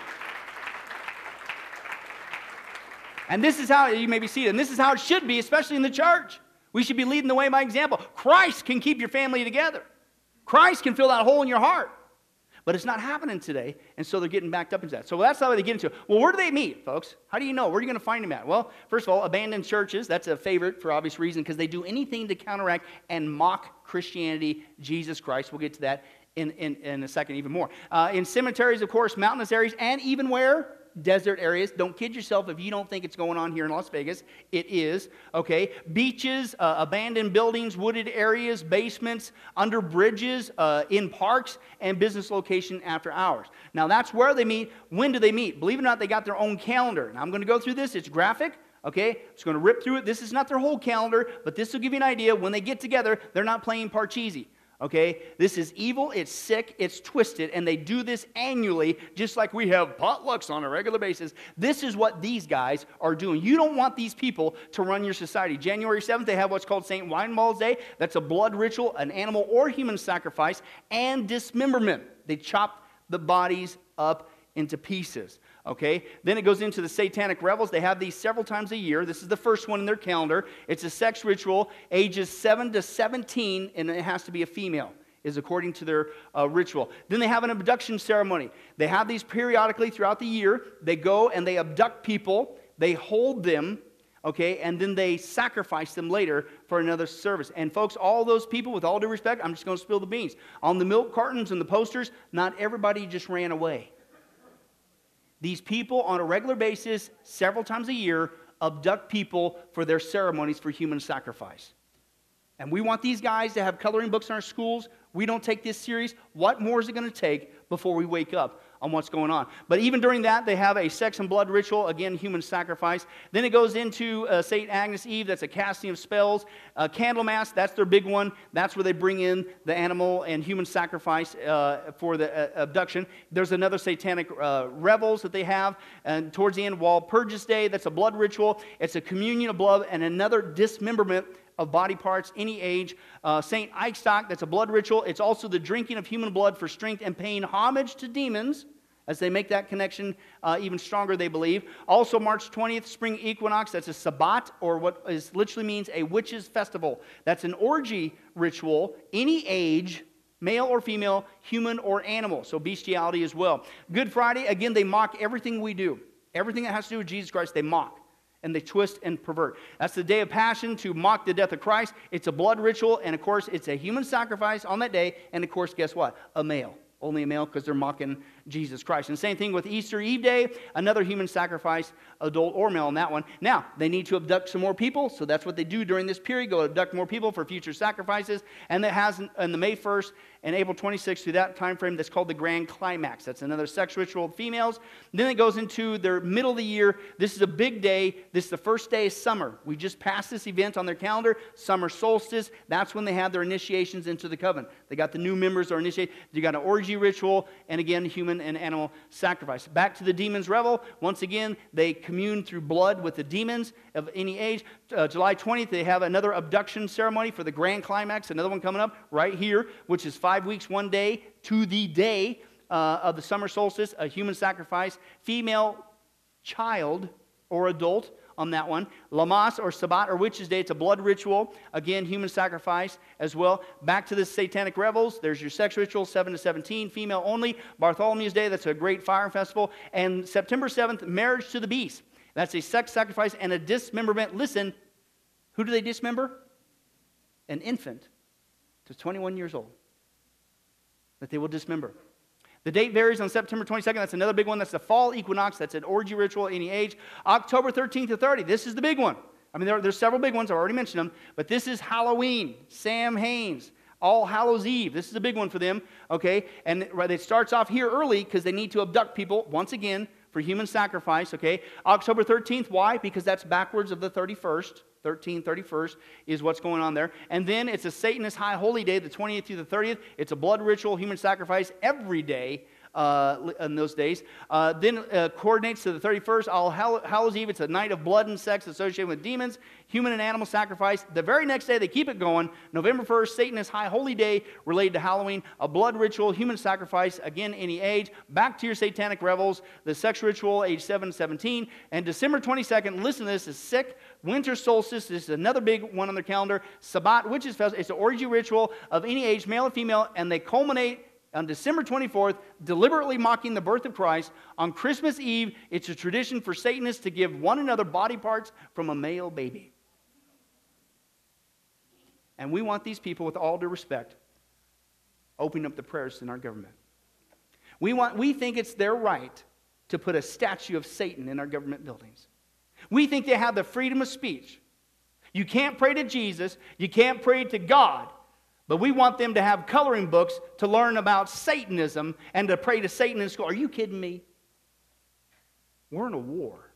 And this is how you maybe see it, and this is how it should be, especially in the church. We should be leading the way by example. Christ can keep your family together. Christ can fill that hole in your heart. But it's not happening today, and so they're getting backed up into that. So that's how they get into it. Well, where do they meet, folks? How do you know? Where are you going to find them at? Well, first of all, abandoned churches. That's a favorite for obvious reason because they do anything to counteract and mock Christianity, Jesus Christ. We'll get to that in, in, in a second, even more. Uh, in cemeteries, of course, mountainous areas, and even where? Desert areas. Don't kid yourself if you don't think it's going on here in Las Vegas. It is, okay? Beaches, uh, abandoned buildings, wooded areas, basements, under bridges, uh, in parks, and business location after hours. Now, that's where they meet. When do they meet? Believe it or not, they got their own calendar. Now, I'm going to go through this. It's graphic. Okay, I'm just going to rip through it. This is not their whole calendar, but this will give you an idea. When they get together, they're not playing Parcheesi. Okay? This is evil, it's sick, it's twisted, and they do this annually, just like we have potlucks on a regular basis. This is what these guys are doing. You don't want these people to run your society. January 7th, they have what's called St. Winebald's Day. That's a blood ritual, an animal or human sacrifice, and dismemberment. They chop the bodies up into pieces. Okay? Then it goes into the satanic revels. They have these several times a year. This is the first one in their calendar. It's a sex ritual, ages 7 to 17, and it has to be a female, is according to their uh, ritual. Then they have an abduction ceremony. They have these periodically throughout the year. They go and they abduct people, they hold them. Okay, and then they sacrifice them later for another service. And folks, all those people, with all due respect, I'm just going to spill the beans. On the milk cartons and the posters, not everybody just ran away. These people, on a regular basis, several times a year, abduct people for their ceremonies for human sacrifice. And we want these guys to have coloring books in our schools. We don't take this serious. What more is it going to take before we wake up on what's going on? But even during that, they have a sex and blood ritual, again, human sacrifice. Then it goes into uh, St. Agnes Eve, that's a casting of spells. Uh, Candlemas, that's their big one. That's where they bring in the animal and human sacrifice uh, for the uh, abduction. There's another satanic uh, revels that they have. And towards the end, Walpurgis Day, that's a blood ritual. It's a communion of blood and another dismemberment of body parts, any age. Uh, St. Eichstock, that's a blood ritual. It's also the drinking of human blood for strength and paying homage to demons as they make that connection uh, even stronger, they believe. Also, March 20th, spring equinox, that's a Sabbat, or what is literally means a witches' festival. That's an orgy ritual, any age, male or female, human or animal. So, bestiality as well. Good Friday, again, they mock everything we do. Everything that has to do with Jesus Christ, they mock and they twist and pervert. That's the day of passion to mock the death of Christ. It's a blood ritual, and of course, it's a human sacrifice on that day. And of course, guess what? A male. Only a male because they're mocking Jesus Christ. And same thing with Easter Eve Day, another human sacrifice, adult or male on that one. Now, they need to abduct some more people, so that's what they do during this period go abduct more people for future sacrifices. And that has in the May 1st and April 26th through that time frame that's called the Grand Climax. That's another sex ritual of females. Then it goes into their middle of the year. This is a big day. This is the first day of summer. We just passed this event on their calendar, summer solstice. That's when they have their initiations into the covenant. They got the new members are initiated. You got an orgy ritual, and again, human and animal sacrifice. Back to the demons' revel. Once again, they commune through blood with the demons of any age. Uh, July 20th, they have another abduction ceremony for the grand climax, another one coming up right here, which is five weeks, one day to the day uh, of the summer solstice, a human sacrifice. Female child or adult on that one. Lammas or Sabbat or Witches' Day, it's a blood ritual. Again, human sacrifice as well. Back to the satanic revels, there's your sex ritual, 7 to 17, female only. Bartholomew's Day, that's a great fire festival. And September 7th, marriage to the beast. That's a sex sacrifice and a dismemberment. Listen, who do they dismember? An infant to 21 years old that they will dismember. The date varies on September 22nd. That's another big one. That's the fall equinox. That's an orgy ritual, any age. October 13th to 30. This is the big one. I mean, there, there's several big ones. I've already mentioned them. But this is Halloween. Sam Haines. All Hallows Eve. This is a big one for them. Okay? And it starts off here early because they need to abduct people once again for human sacrifice. Okay? October 13th. Why? Because that's backwards of the 31st. 13, 31st is what's going on there. And then it's a Satanist high holy day, the 20th through the 30th. It's a blood ritual, human sacrifice every day uh, in those days. Uh, then uh, coordinates to the 31st, All Hallows Eve. It's a night of blood and sex associated with demons, human and animal sacrifice. The very next day, they keep it going. November 1st, Satanist High Holy Day related to Halloween, a blood ritual, human sacrifice, again, any age. Back to your satanic revels, the sex ritual, age 7 to 17. And December 22nd, listen to this, is sick. Winter solstice, this is another big one on their calendar. Sabbat, which is it's an orgy ritual of any age, male and female, and they culminate on December 24th, deliberately mocking the birth of Christ. On Christmas Eve, it's a tradition for Satanists to give one another body parts from a male baby. And we want these people, with all due respect, opening up the prayers in our government. We, want, we think it's their right to put a statue of Satan in our government buildings. We think they have the freedom of speech. You can't pray to Jesus, you can't pray to God, but we want them to have coloring books to learn about Satanism and to pray to Satan in school. Are you kidding me? We're in a war.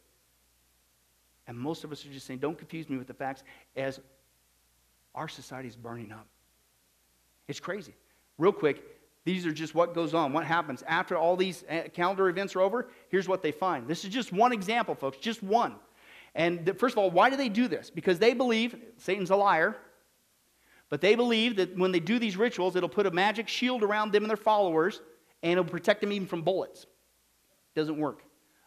And most of us are just saying, don't confuse me with the facts, as our society is burning up. It's crazy. Real quick, these are just what goes on, what happens. After all these uh, calendar events are over, here's what they find. This is just one example, folks, just one. And first of all, why do they do this? Because they believe Satan's a liar. But they believe that when they do these rituals, it'll put a magic shield around them and their followers, and it'll protect them even from bullets. Doesn't work.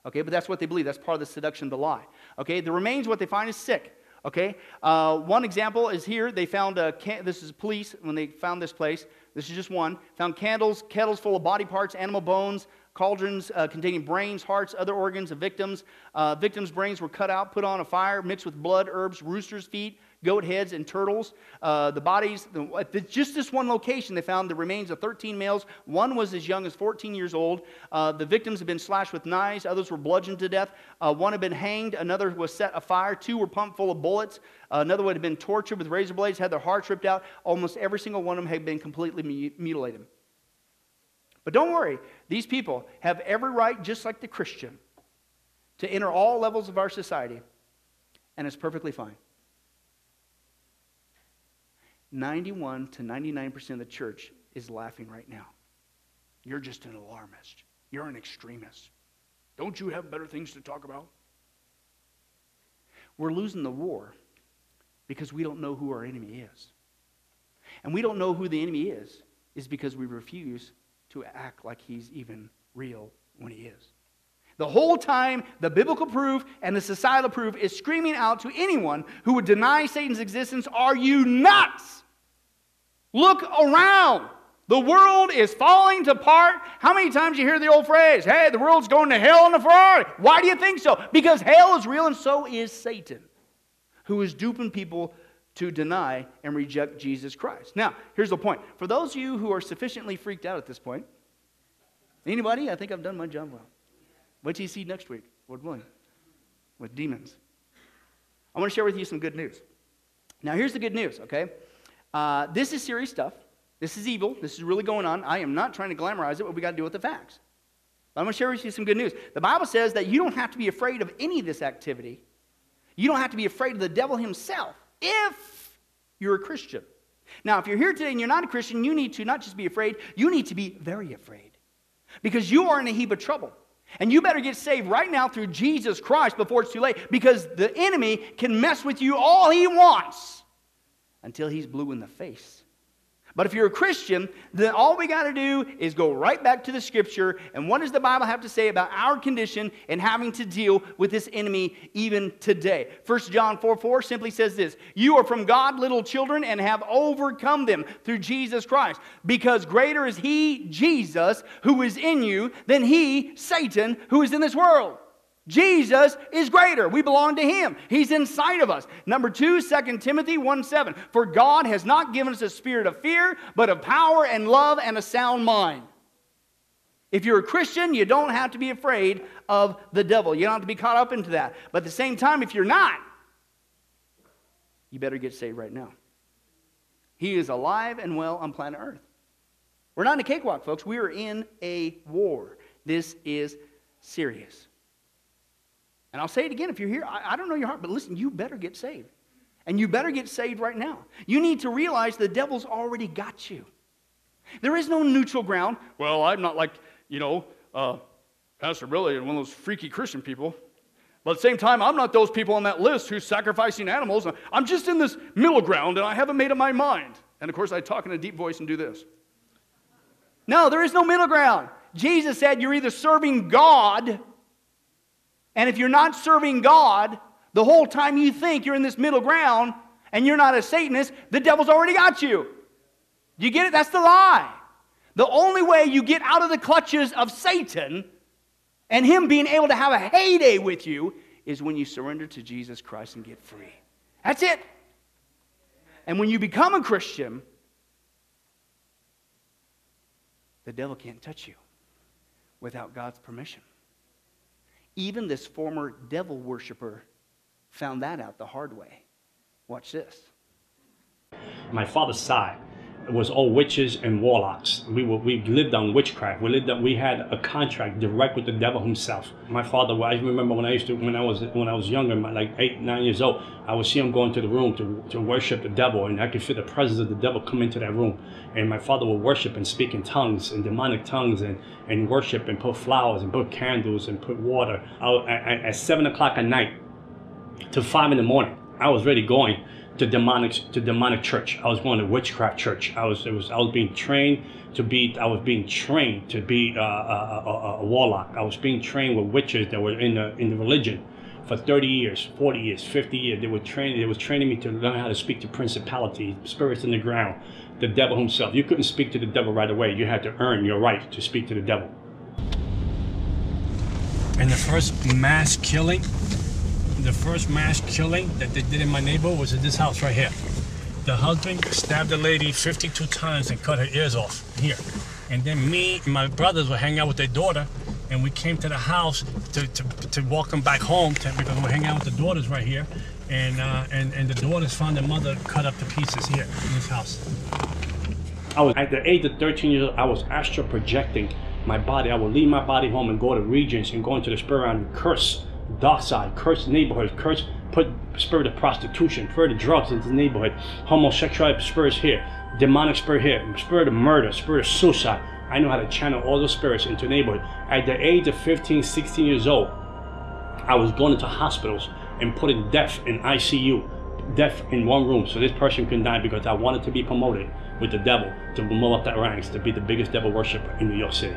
Okay, but that's what they believe. That's part of the seduction, the lie. Okay, the remains, what they find is sick. Okay, uh, one example is here. They found a can- this is police when they found this place. This is just one. Found candles, kettles full of body parts, animal bones, cauldrons uh, containing brains, hearts, other organs of victims. Uh, victims' brains were cut out, put on a fire, mixed with blood, herbs, roosters' feet, goat heads and turtles. Uh, the bodies, the, just this one location, they found the remains of 13 males. One was as young as 14 years old. Uh, the victims had been slashed with knives. Others were bludgeoned to death. Uh, one had been hanged. Another was set afire. Two were pumped full of bullets. Uh, another one had been tortured with razor blades, had their hearts ripped out. Almost every single one of them had been completely mutilated. But don't worry, these people have every right, just like the Christian, to enter all levels of our society, and it's perfectly fine. 91 to 99% of the church is laughing right now. You're just an alarmist. You're an extremist. Don't you have better things to talk about? We're losing the war because we don't know who our enemy is. And we don't know who the enemy is, is because we refuse to act like he's even real when he is. The whole time, the biblical proof and the societal proof is screaming out to anyone who would deny Satan's existence Are you nuts? Look around. The world is falling apart. How many times you hear the old phrase, hey, the world's going to hell in a Ferrari? Why do you think so? Because hell is real and so is Satan, who is duping people to deny and reject Jesus Christ. Now, here's the point. For those of you who are sufficiently freaked out at this point, anybody? I think I've done my job well. What do you see next week, Lord willing, with demons? I want to share with you some good news. Now, here's the good news, okay? Uh, this is serious stuff. This is evil. This is really going on. I am not trying to glamorize it, but we got to deal with the facts. But I'm going to share with you some good news. The Bible says that you don't have to be afraid of any of this activity. You don't have to be afraid of the devil himself if you're a Christian. Now, if you're here today and you're not a Christian, you need to not just be afraid, you need to be very afraid because you are in a heap of trouble. And you better get saved right now through Jesus Christ before it's too late because the enemy can mess with you all he wants until he's blue in the face. But if you're a Christian, then all we got to do is go right back to the scripture. And what does the Bible have to say about our condition and having to deal with this enemy even today? 1 John 4 4 simply says this You are from God, little children, and have overcome them through Jesus Christ. Because greater is He, Jesus, who is in you, than He, Satan, who is in this world. Jesus is greater. We belong to him. He's inside of us. Number two, 2 Timothy 1 7. For God has not given us a spirit of fear, but of power and love and a sound mind. If you're a Christian, you don't have to be afraid of the devil. You don't have to be caught up into that. But at the same time, if you're not, you better get saved right now. He is alive and well on planet Earth. We're not in a cakewalk, folks. We are in a war. This is serious. And I'll say it again if you're here, I, I, don't know your heart, but listen, you better get saved. And you better get saved right now. You need to realize the devil's already got you. There is no neutral ground. Well, I'm not like, you know, uh, Pastor Billy and one of those freaky Christian people. But at the same time, I'm not those people on that list who's sacrificing animals. I'm just in this middle ground and I haven't made up my mind. And of course, I talk in a deep voice and do this. No, there is no middle ground. Jesus said you're either serving God and if you're not serving God, the whole time you think you're in this middle ground and you're not a Satanist, the devil's already got you. Do you get it? That's the lie. The only way you get out of the clutches of Satan and him being able to have a heyday with you is when you surrender to Jesus Christ and get free. That's it. And when you become a Christian, the devil can't touch you without God's permission. Even this former devil worshiper found that out the hard way. Watch this. My father's side was all witches and warlocks. We were, we lived on witchcraft. We lived on, we had a contract direct with the devil himself. My father, I remember when I used to when I was when I was younger, like eight nine years old, I would see him go into the room to, to worship the devil, and I could feel the presence of the devil come into that room. And my father would worship and speak in tongues and demonic tongues and, and worship and put flowers and put candles and put water. I, at, at seven o'clock at night to five in the morning, I was ready going to demonic to demonic church. I was going to witchcraft church. I was it was I was being trained to be I was being trained to be uh, a, a, a, warlock. I was being trained with witches that were in the in the religion for 30 years, 40 years, 50 years. They were training they was training me to learn how to speak to principalities, spirits in the ground, the devil himself. You couldn't speak to the devil right away. You had to earn your right to speak to the devil. And the first mass killing the first mass killing that they did in my neighborhood was in this house right here. The husband stabbed the lady 52 times and cut her ears off here. And then me and my brothers were hanging out with their daughter, and we came to the house to, to, to walk them back home to, because we're hanging out with the daughters right here. And, uh, and, and the daughters found their mother cut up to pieces here in this house. I was at the age of 13 years old, I was astral projecting my body. I would leave my body home and go to regions and go into the spirit realm and curse dark side, curse neighborhoods, curse, put spirit of prostitution, spirit of drugs into the neighborhood, homosexuality spirits here, demonic spirit here, spirit of murder, spirit of suicide. I know how to channel all those spirits into neighborhood. At the age of 15, 16 years old, I was going into hospitals and putting death in ICU, death in one room, so this person can die because I wanted to be promoted with the devil to move up that ranks to be the biggest devil worshiper in New York City.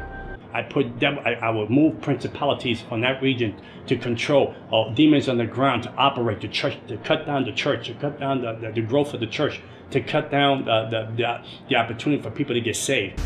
I put I, I would move principalities from that region to control uh, demons on the ground to operate the church, to cut down the church, to cut down the, the, the growth of the church, to cut down the, the, the, the opportunity for people to get saved.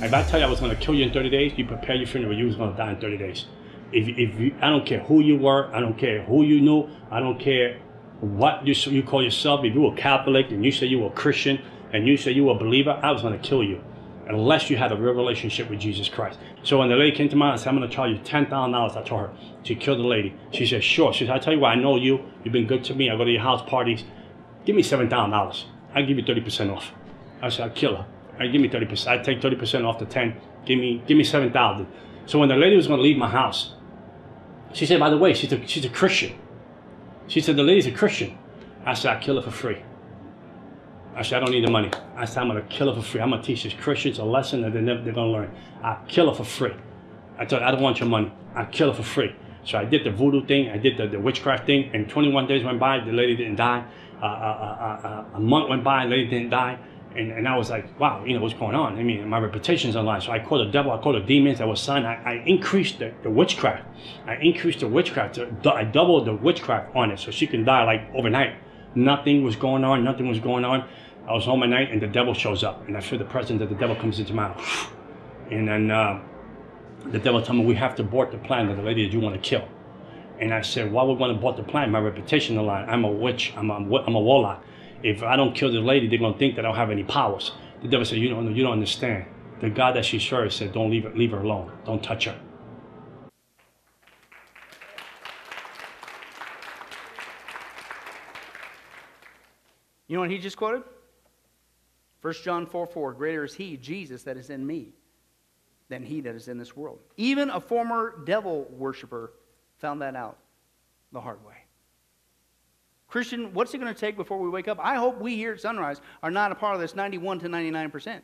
If I tell you I was going to kill you in 30 days, you prepare your funeral, you was going to die in 30 days. If, if you, I don't care who you were, I don't care who you knew, I don't care what you, you call yourself. If you were Catholic and you say you were a Christian and you say you were a believer, I was going to kill you unless you had a real relationship with Jesus Christ. So when the lady came to I said, I'm going to charge you $10,000. I told her to kill the lady. She said, sure. She said, I tell you what, I know you. You've been good to me. I go to your house parties. Give me $7,000. I'll give you 30% off. I said, I'll kill her. I give me 30%. I take 30% off the 10. Give me, give me 7,000. So when the lady was going to leave my house, she said, by the way, she's a, she's a Christian. She said, the lady's a Christian. I said, I'll kill her for free. I said, I don't need the money. I said, I'm going to kill her for free. I'm going to teach these Christians a lesson that they're, never, they're going to learn. I'll kill her for free. I told her, I don't want your money. I'll kill her for free. So I did the voodoo thing. I did the, the witchcraft thing. And 21 days went by. The lady didn't die. Uh, uh, uh, uh, a month went by. The lady didn't die. And, and I was like, wow, you know, what's going on? I mean, my reputation's on line. So I called the devil. I called the demons I was signed. I, I increased the, the witchcraft. I increased the witchcraft. I doubled the witchcraft on it so she can die like overnight. Nothing was going on. Nothing was going on. I was home at night and the devil shows up. And I feel the presence of the devil comes into my house. And then uh, the devil told me, we have to abort the plan of the lady that you want to kill. And I said, why would we want to abort the plan? My reputation line. I'm a witch. I'm a, I'm a warlock. If I don't kill the lady, they're going to think that I don't have any powers. The devil said, you don't, you don't understand. The God that she serves said, don't leave her, leave her alone. Don't touch her. You know what he just quoted? 1 John 4 4 Greater is he, Jesus, that is in me, than he that is in this world. Even a former devil worshiper found that out the hard way. Christian, what's it going to take before we wake up? I hope we here at Sunrise are not a part of this 91 to 99%.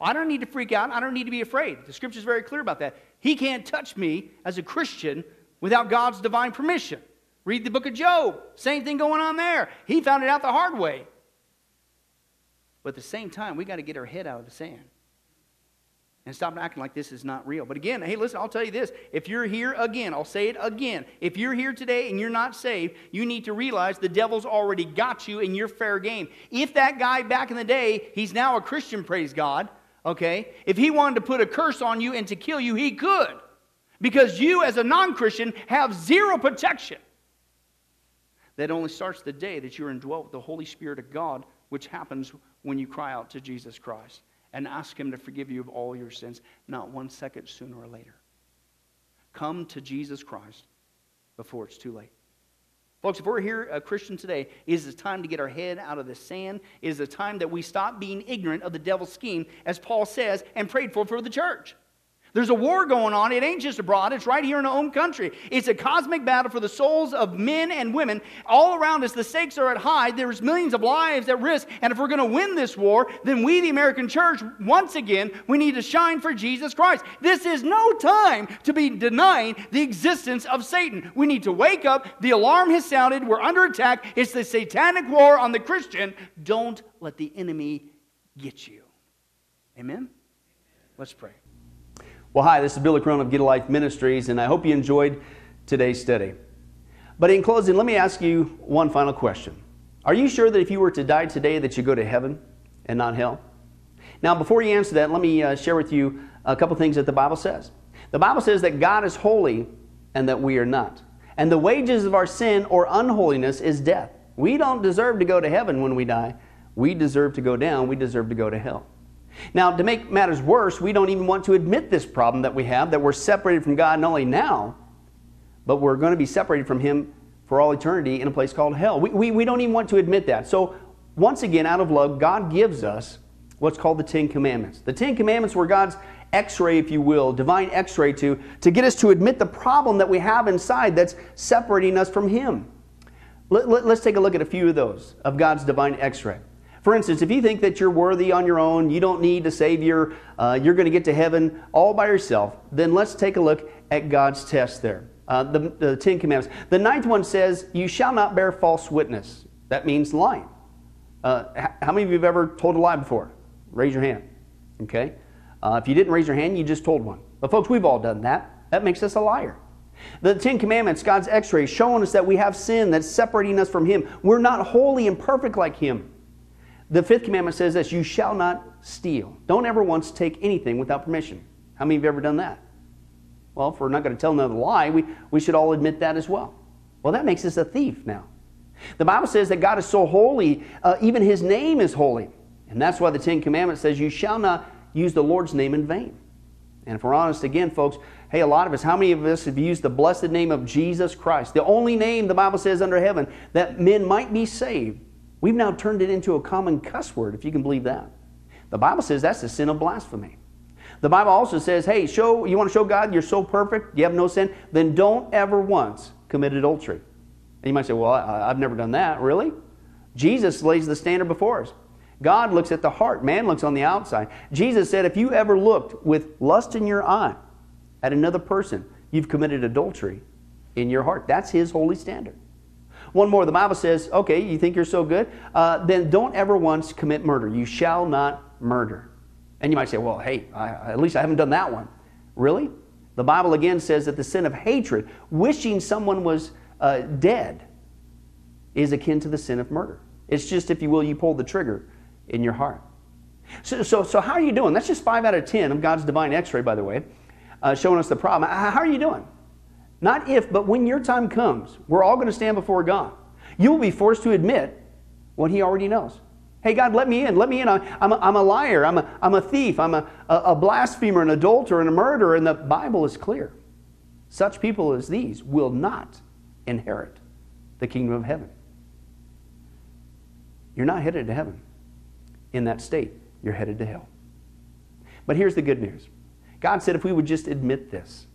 I don't need to freak out. I don't need to be afraid. The scripture is very clear about that. He can't touch me as a Christian without God's divine permission. Read the book of Job. Same thing going on there. He found it out the hard way. But at the same time, we got to get our head out of the sand and stop acting like this is not real. But again, hey, listen, I'll tell you this. If you're here again, I'll say it again. If you're here today and you're not saved, you need to realize the devil's already got you in your fair game. If that guy back in the day, he's now a Christian, praise God, okay? If he wanted to put a curse on you and to kill you, he could. Because you, as a non Christian, have zero protection. That only starts the day that you're indwelt with the Holy Spirit of God, which happens when you cry out to Jesus Christ and ask Him to forgive you of all your sins, not one second sooner or later. Come to Jesus Christ before it's too late. Folks, if we're here a Christian today, it is the time to get our head out of the sand. It is the time that we stop being ignorant of the devil's scheme, as Paul says, and prayed for for the church. There's a war going on. It ain't just abroad, it's right here in our own country. It's a cosmic battle for the souls of men and women. All around us, the stakes are at high. There's millions of lives at risk. And if we're going to win this war, then we, the American church, once again, we need to shine for Jesus Christ. This is no time to be denying the existence of Satan. We need to wake up. The alarm has sounded. We're under attack. It's the satanic war on the Christian. Don't let the enemy get you. Amen? Let's pray. Well, hi, this is Billy Crone of Get a Life Ministries, and I hope you enjoyed today's study. But in closing, let me ask you one final question. Are you sure that if you were to die today that you go to heaven and not hell? Now, before you answer that, let me uh, share with you a couple things that the Bible says. The Bible says that God is holy and that we are not. And the wages of our sin or unholiness is death. We don't deserve to go to heaven when we die. We deserve to go down. We deserve to go to hell. Now, to make matters worse, we don't even want to admit this problem that we have, that we're separated from God not only now, but we're going to be separated from Him for all eternity in a place called hell. We, we, we don't even want to admit that. So, once again, out of love, God gives us what's called the Ten Commandments. The Ten Commandments were God's x ray, if you will, divine x ray to, to get us to admit the problem that we have inside that's separating us from Him. Let, let, let's take a look at a few of those of God's divine x ray. For instance, if you think that you're worthy on your own, you don't need a Savior, uh, you're going to get to heaven all by yourself, then let's take a look at God's test there. Uh, the, the Ten Commandments. The ninth one says, You shall not bear false witness. That means lying. Uh, how many of you have ever told a lie before? Raise your hand. Okay. Uh, if you didn't raise your hand, you just told one. But folks, we've all done that. That makes us a liar. The Ten Commandments, God's x ray, showing us that we have sin that's separating us from Him. We're not holy and perfect like Him. The fifth commandment says this you shall not steal. Don't ever once take anything without permission. How many of you ever done that? Well, if we're not going to tell another lie, we, we should all admit that as well. Well, that makes us a thief now. The Bible says that God is so holy, uh, even His name is holy. And that's why the Ten Commandments says, You shall not use the Lord's name in vain. And if we're honest again, folks, hey, a lot of us, how many of us have used the blessed name of Jesus Christ, the only name the Bible says under heaven that men might be saved? We've now turned it into a common cuss word, if you can believe that. The Bible says that's the sin of blasphemy. The Bible also says, hey, show you want to show God you're so perfect, you have no sin, then don't ever once commit adultery. And you might say, well, I, have never done that. Really? Jesus lays the standard before us. God looks at the heart, man looks on the outside. Jesus said, if you ever looked with lust in your eye at another person, you've committed adultery in your heart. That's his holy standard. One more, the Bible says, okay, you think you're so good? Uh, then don't ever once commit murder. You shall not murder. And you might say, well, hey, I, at least I haven't done that one. Really? The Bible again says that the sin of hatred, wishing someone was uh, dead, is akin to the sin of murder. It's just, if you will, you pull the trigger in your heart. So, so, so how are you doing? That's just 5 out of 10 of God's divine x ray, by the way, uh, showing us the problem. How are you doing? Not if, but when your time comes, we're all going to stand before God. You will be forced to admit what He already knows. Hey, God, let me in. Let me in. I'm a, I'm a liar. I'm a, I'm a thief. I'm a, a blasphemer, an adulterer, and a murderer. And the Bible is clear. Such people as these will not inherit the kingdom of heaven. You're not headed to heaven in that state. You're headed to hell. But here's the good news God said if we would just admit this,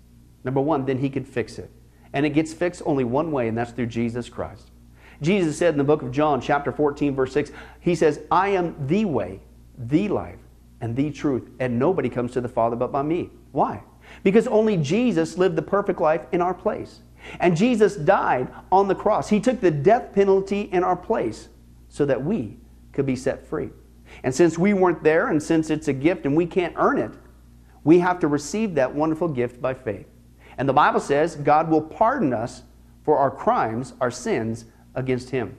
Number one, then he could fix it. And it gets fixed only one way, and that's through Jesus Christ. Jesus said in the book of John, chapter 14, verse 6, He says, I am the way, the life, and the truth, and nobody comes to the Father but by me. Why? Because only Jesus lived the perfect life in our place. And Jesus died on the cross. He took the death penalty in our place so that we could be set free. And since we weren't there, and since it's a gift and we can't earn it, we have to receive that wonderful gift by faith. And the Bible says God will pardon us for our crimes, our sins against Him.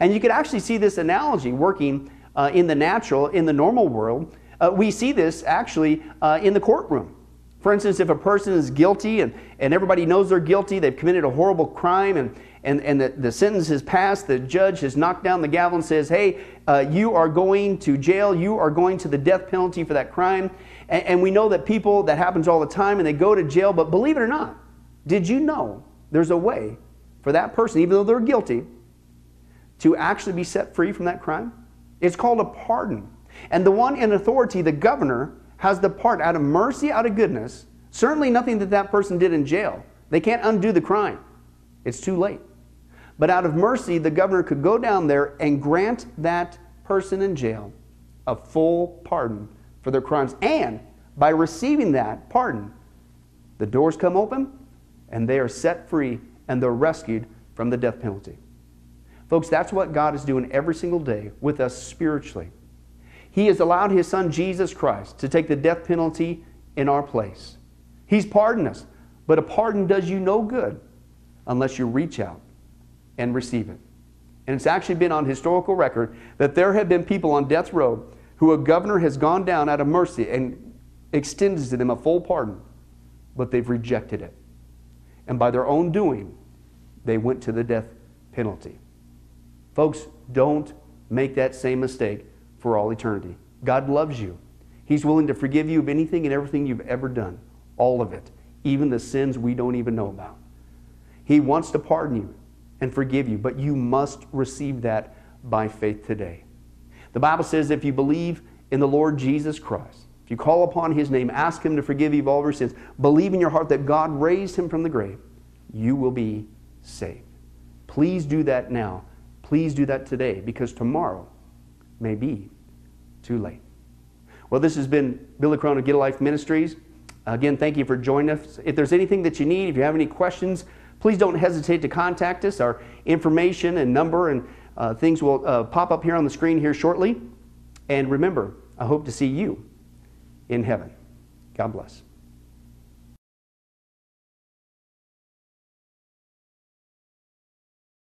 And you could actually see this analogy working uh, in the natural, in the normal world. Uh, we see this actually uh, in the courtroom. For instance, if a person is guilty and, and everybody knows they're guilty, they've committed a horrible crime, and, and, and the, the sentence has passed, the judge has knocked down the gavel and says, Hey, uh, you are going to jail, you are going to the death penalty for that crime. And, and we know that people, that happens all the time, and they go to jail. But believe it or not, did you know there's a way for that person, even though they're guilty, to actually be set free from that crime? It's called a pardon. And the one in authority, the governor, has the part out of mercy, out of goodness. Certainly nothing that that person did in jail. They can't undo the crime. It's too late. But out of mercy, the governor could go down there and grant that person in jail a full pardon for their crimes. And by receiving that pardon, the doors come open and they are set free and they're rescued from the death penalty. Folks, that's what God is doing every single day with us spiritually. He has allowed His Son Jesus Christ to take the death penalty in our place. He's pardoned us, but a pardon does you no good unless you reach out and receive it. And it's actually been on historical record that there have been people on death row who a governor has gone down out of mercy and extends to them a full pardon, but they've rejected it. And by their own doing, they went to the death penalty. Folks, don't make that same mistake for all eternity. God loves you. He's willing to forgive you of anything and everything you've ever done, all of it, even the sins we don't even know about. He wants to pardon you and forgive you, but you must receive that by faith today. The Bible says if you believe in the Lord Jesus Christ, if you call upon his name, ask him to forgive you of all your sins, believe in your heart that God raised him from the grave, you will be saved. Please do that now. Please do that today because tomorrow may be too late. Well, this has been Billy Crone of Get a Life Ministries. Again, thank you for joining us. If there's anything that you need, if you have any questions, please don't hesitate to contact us. Our information and number and uh, things will uh, pop up here on the screen here shortly. And remember, I hope to see you in heaven. God bless.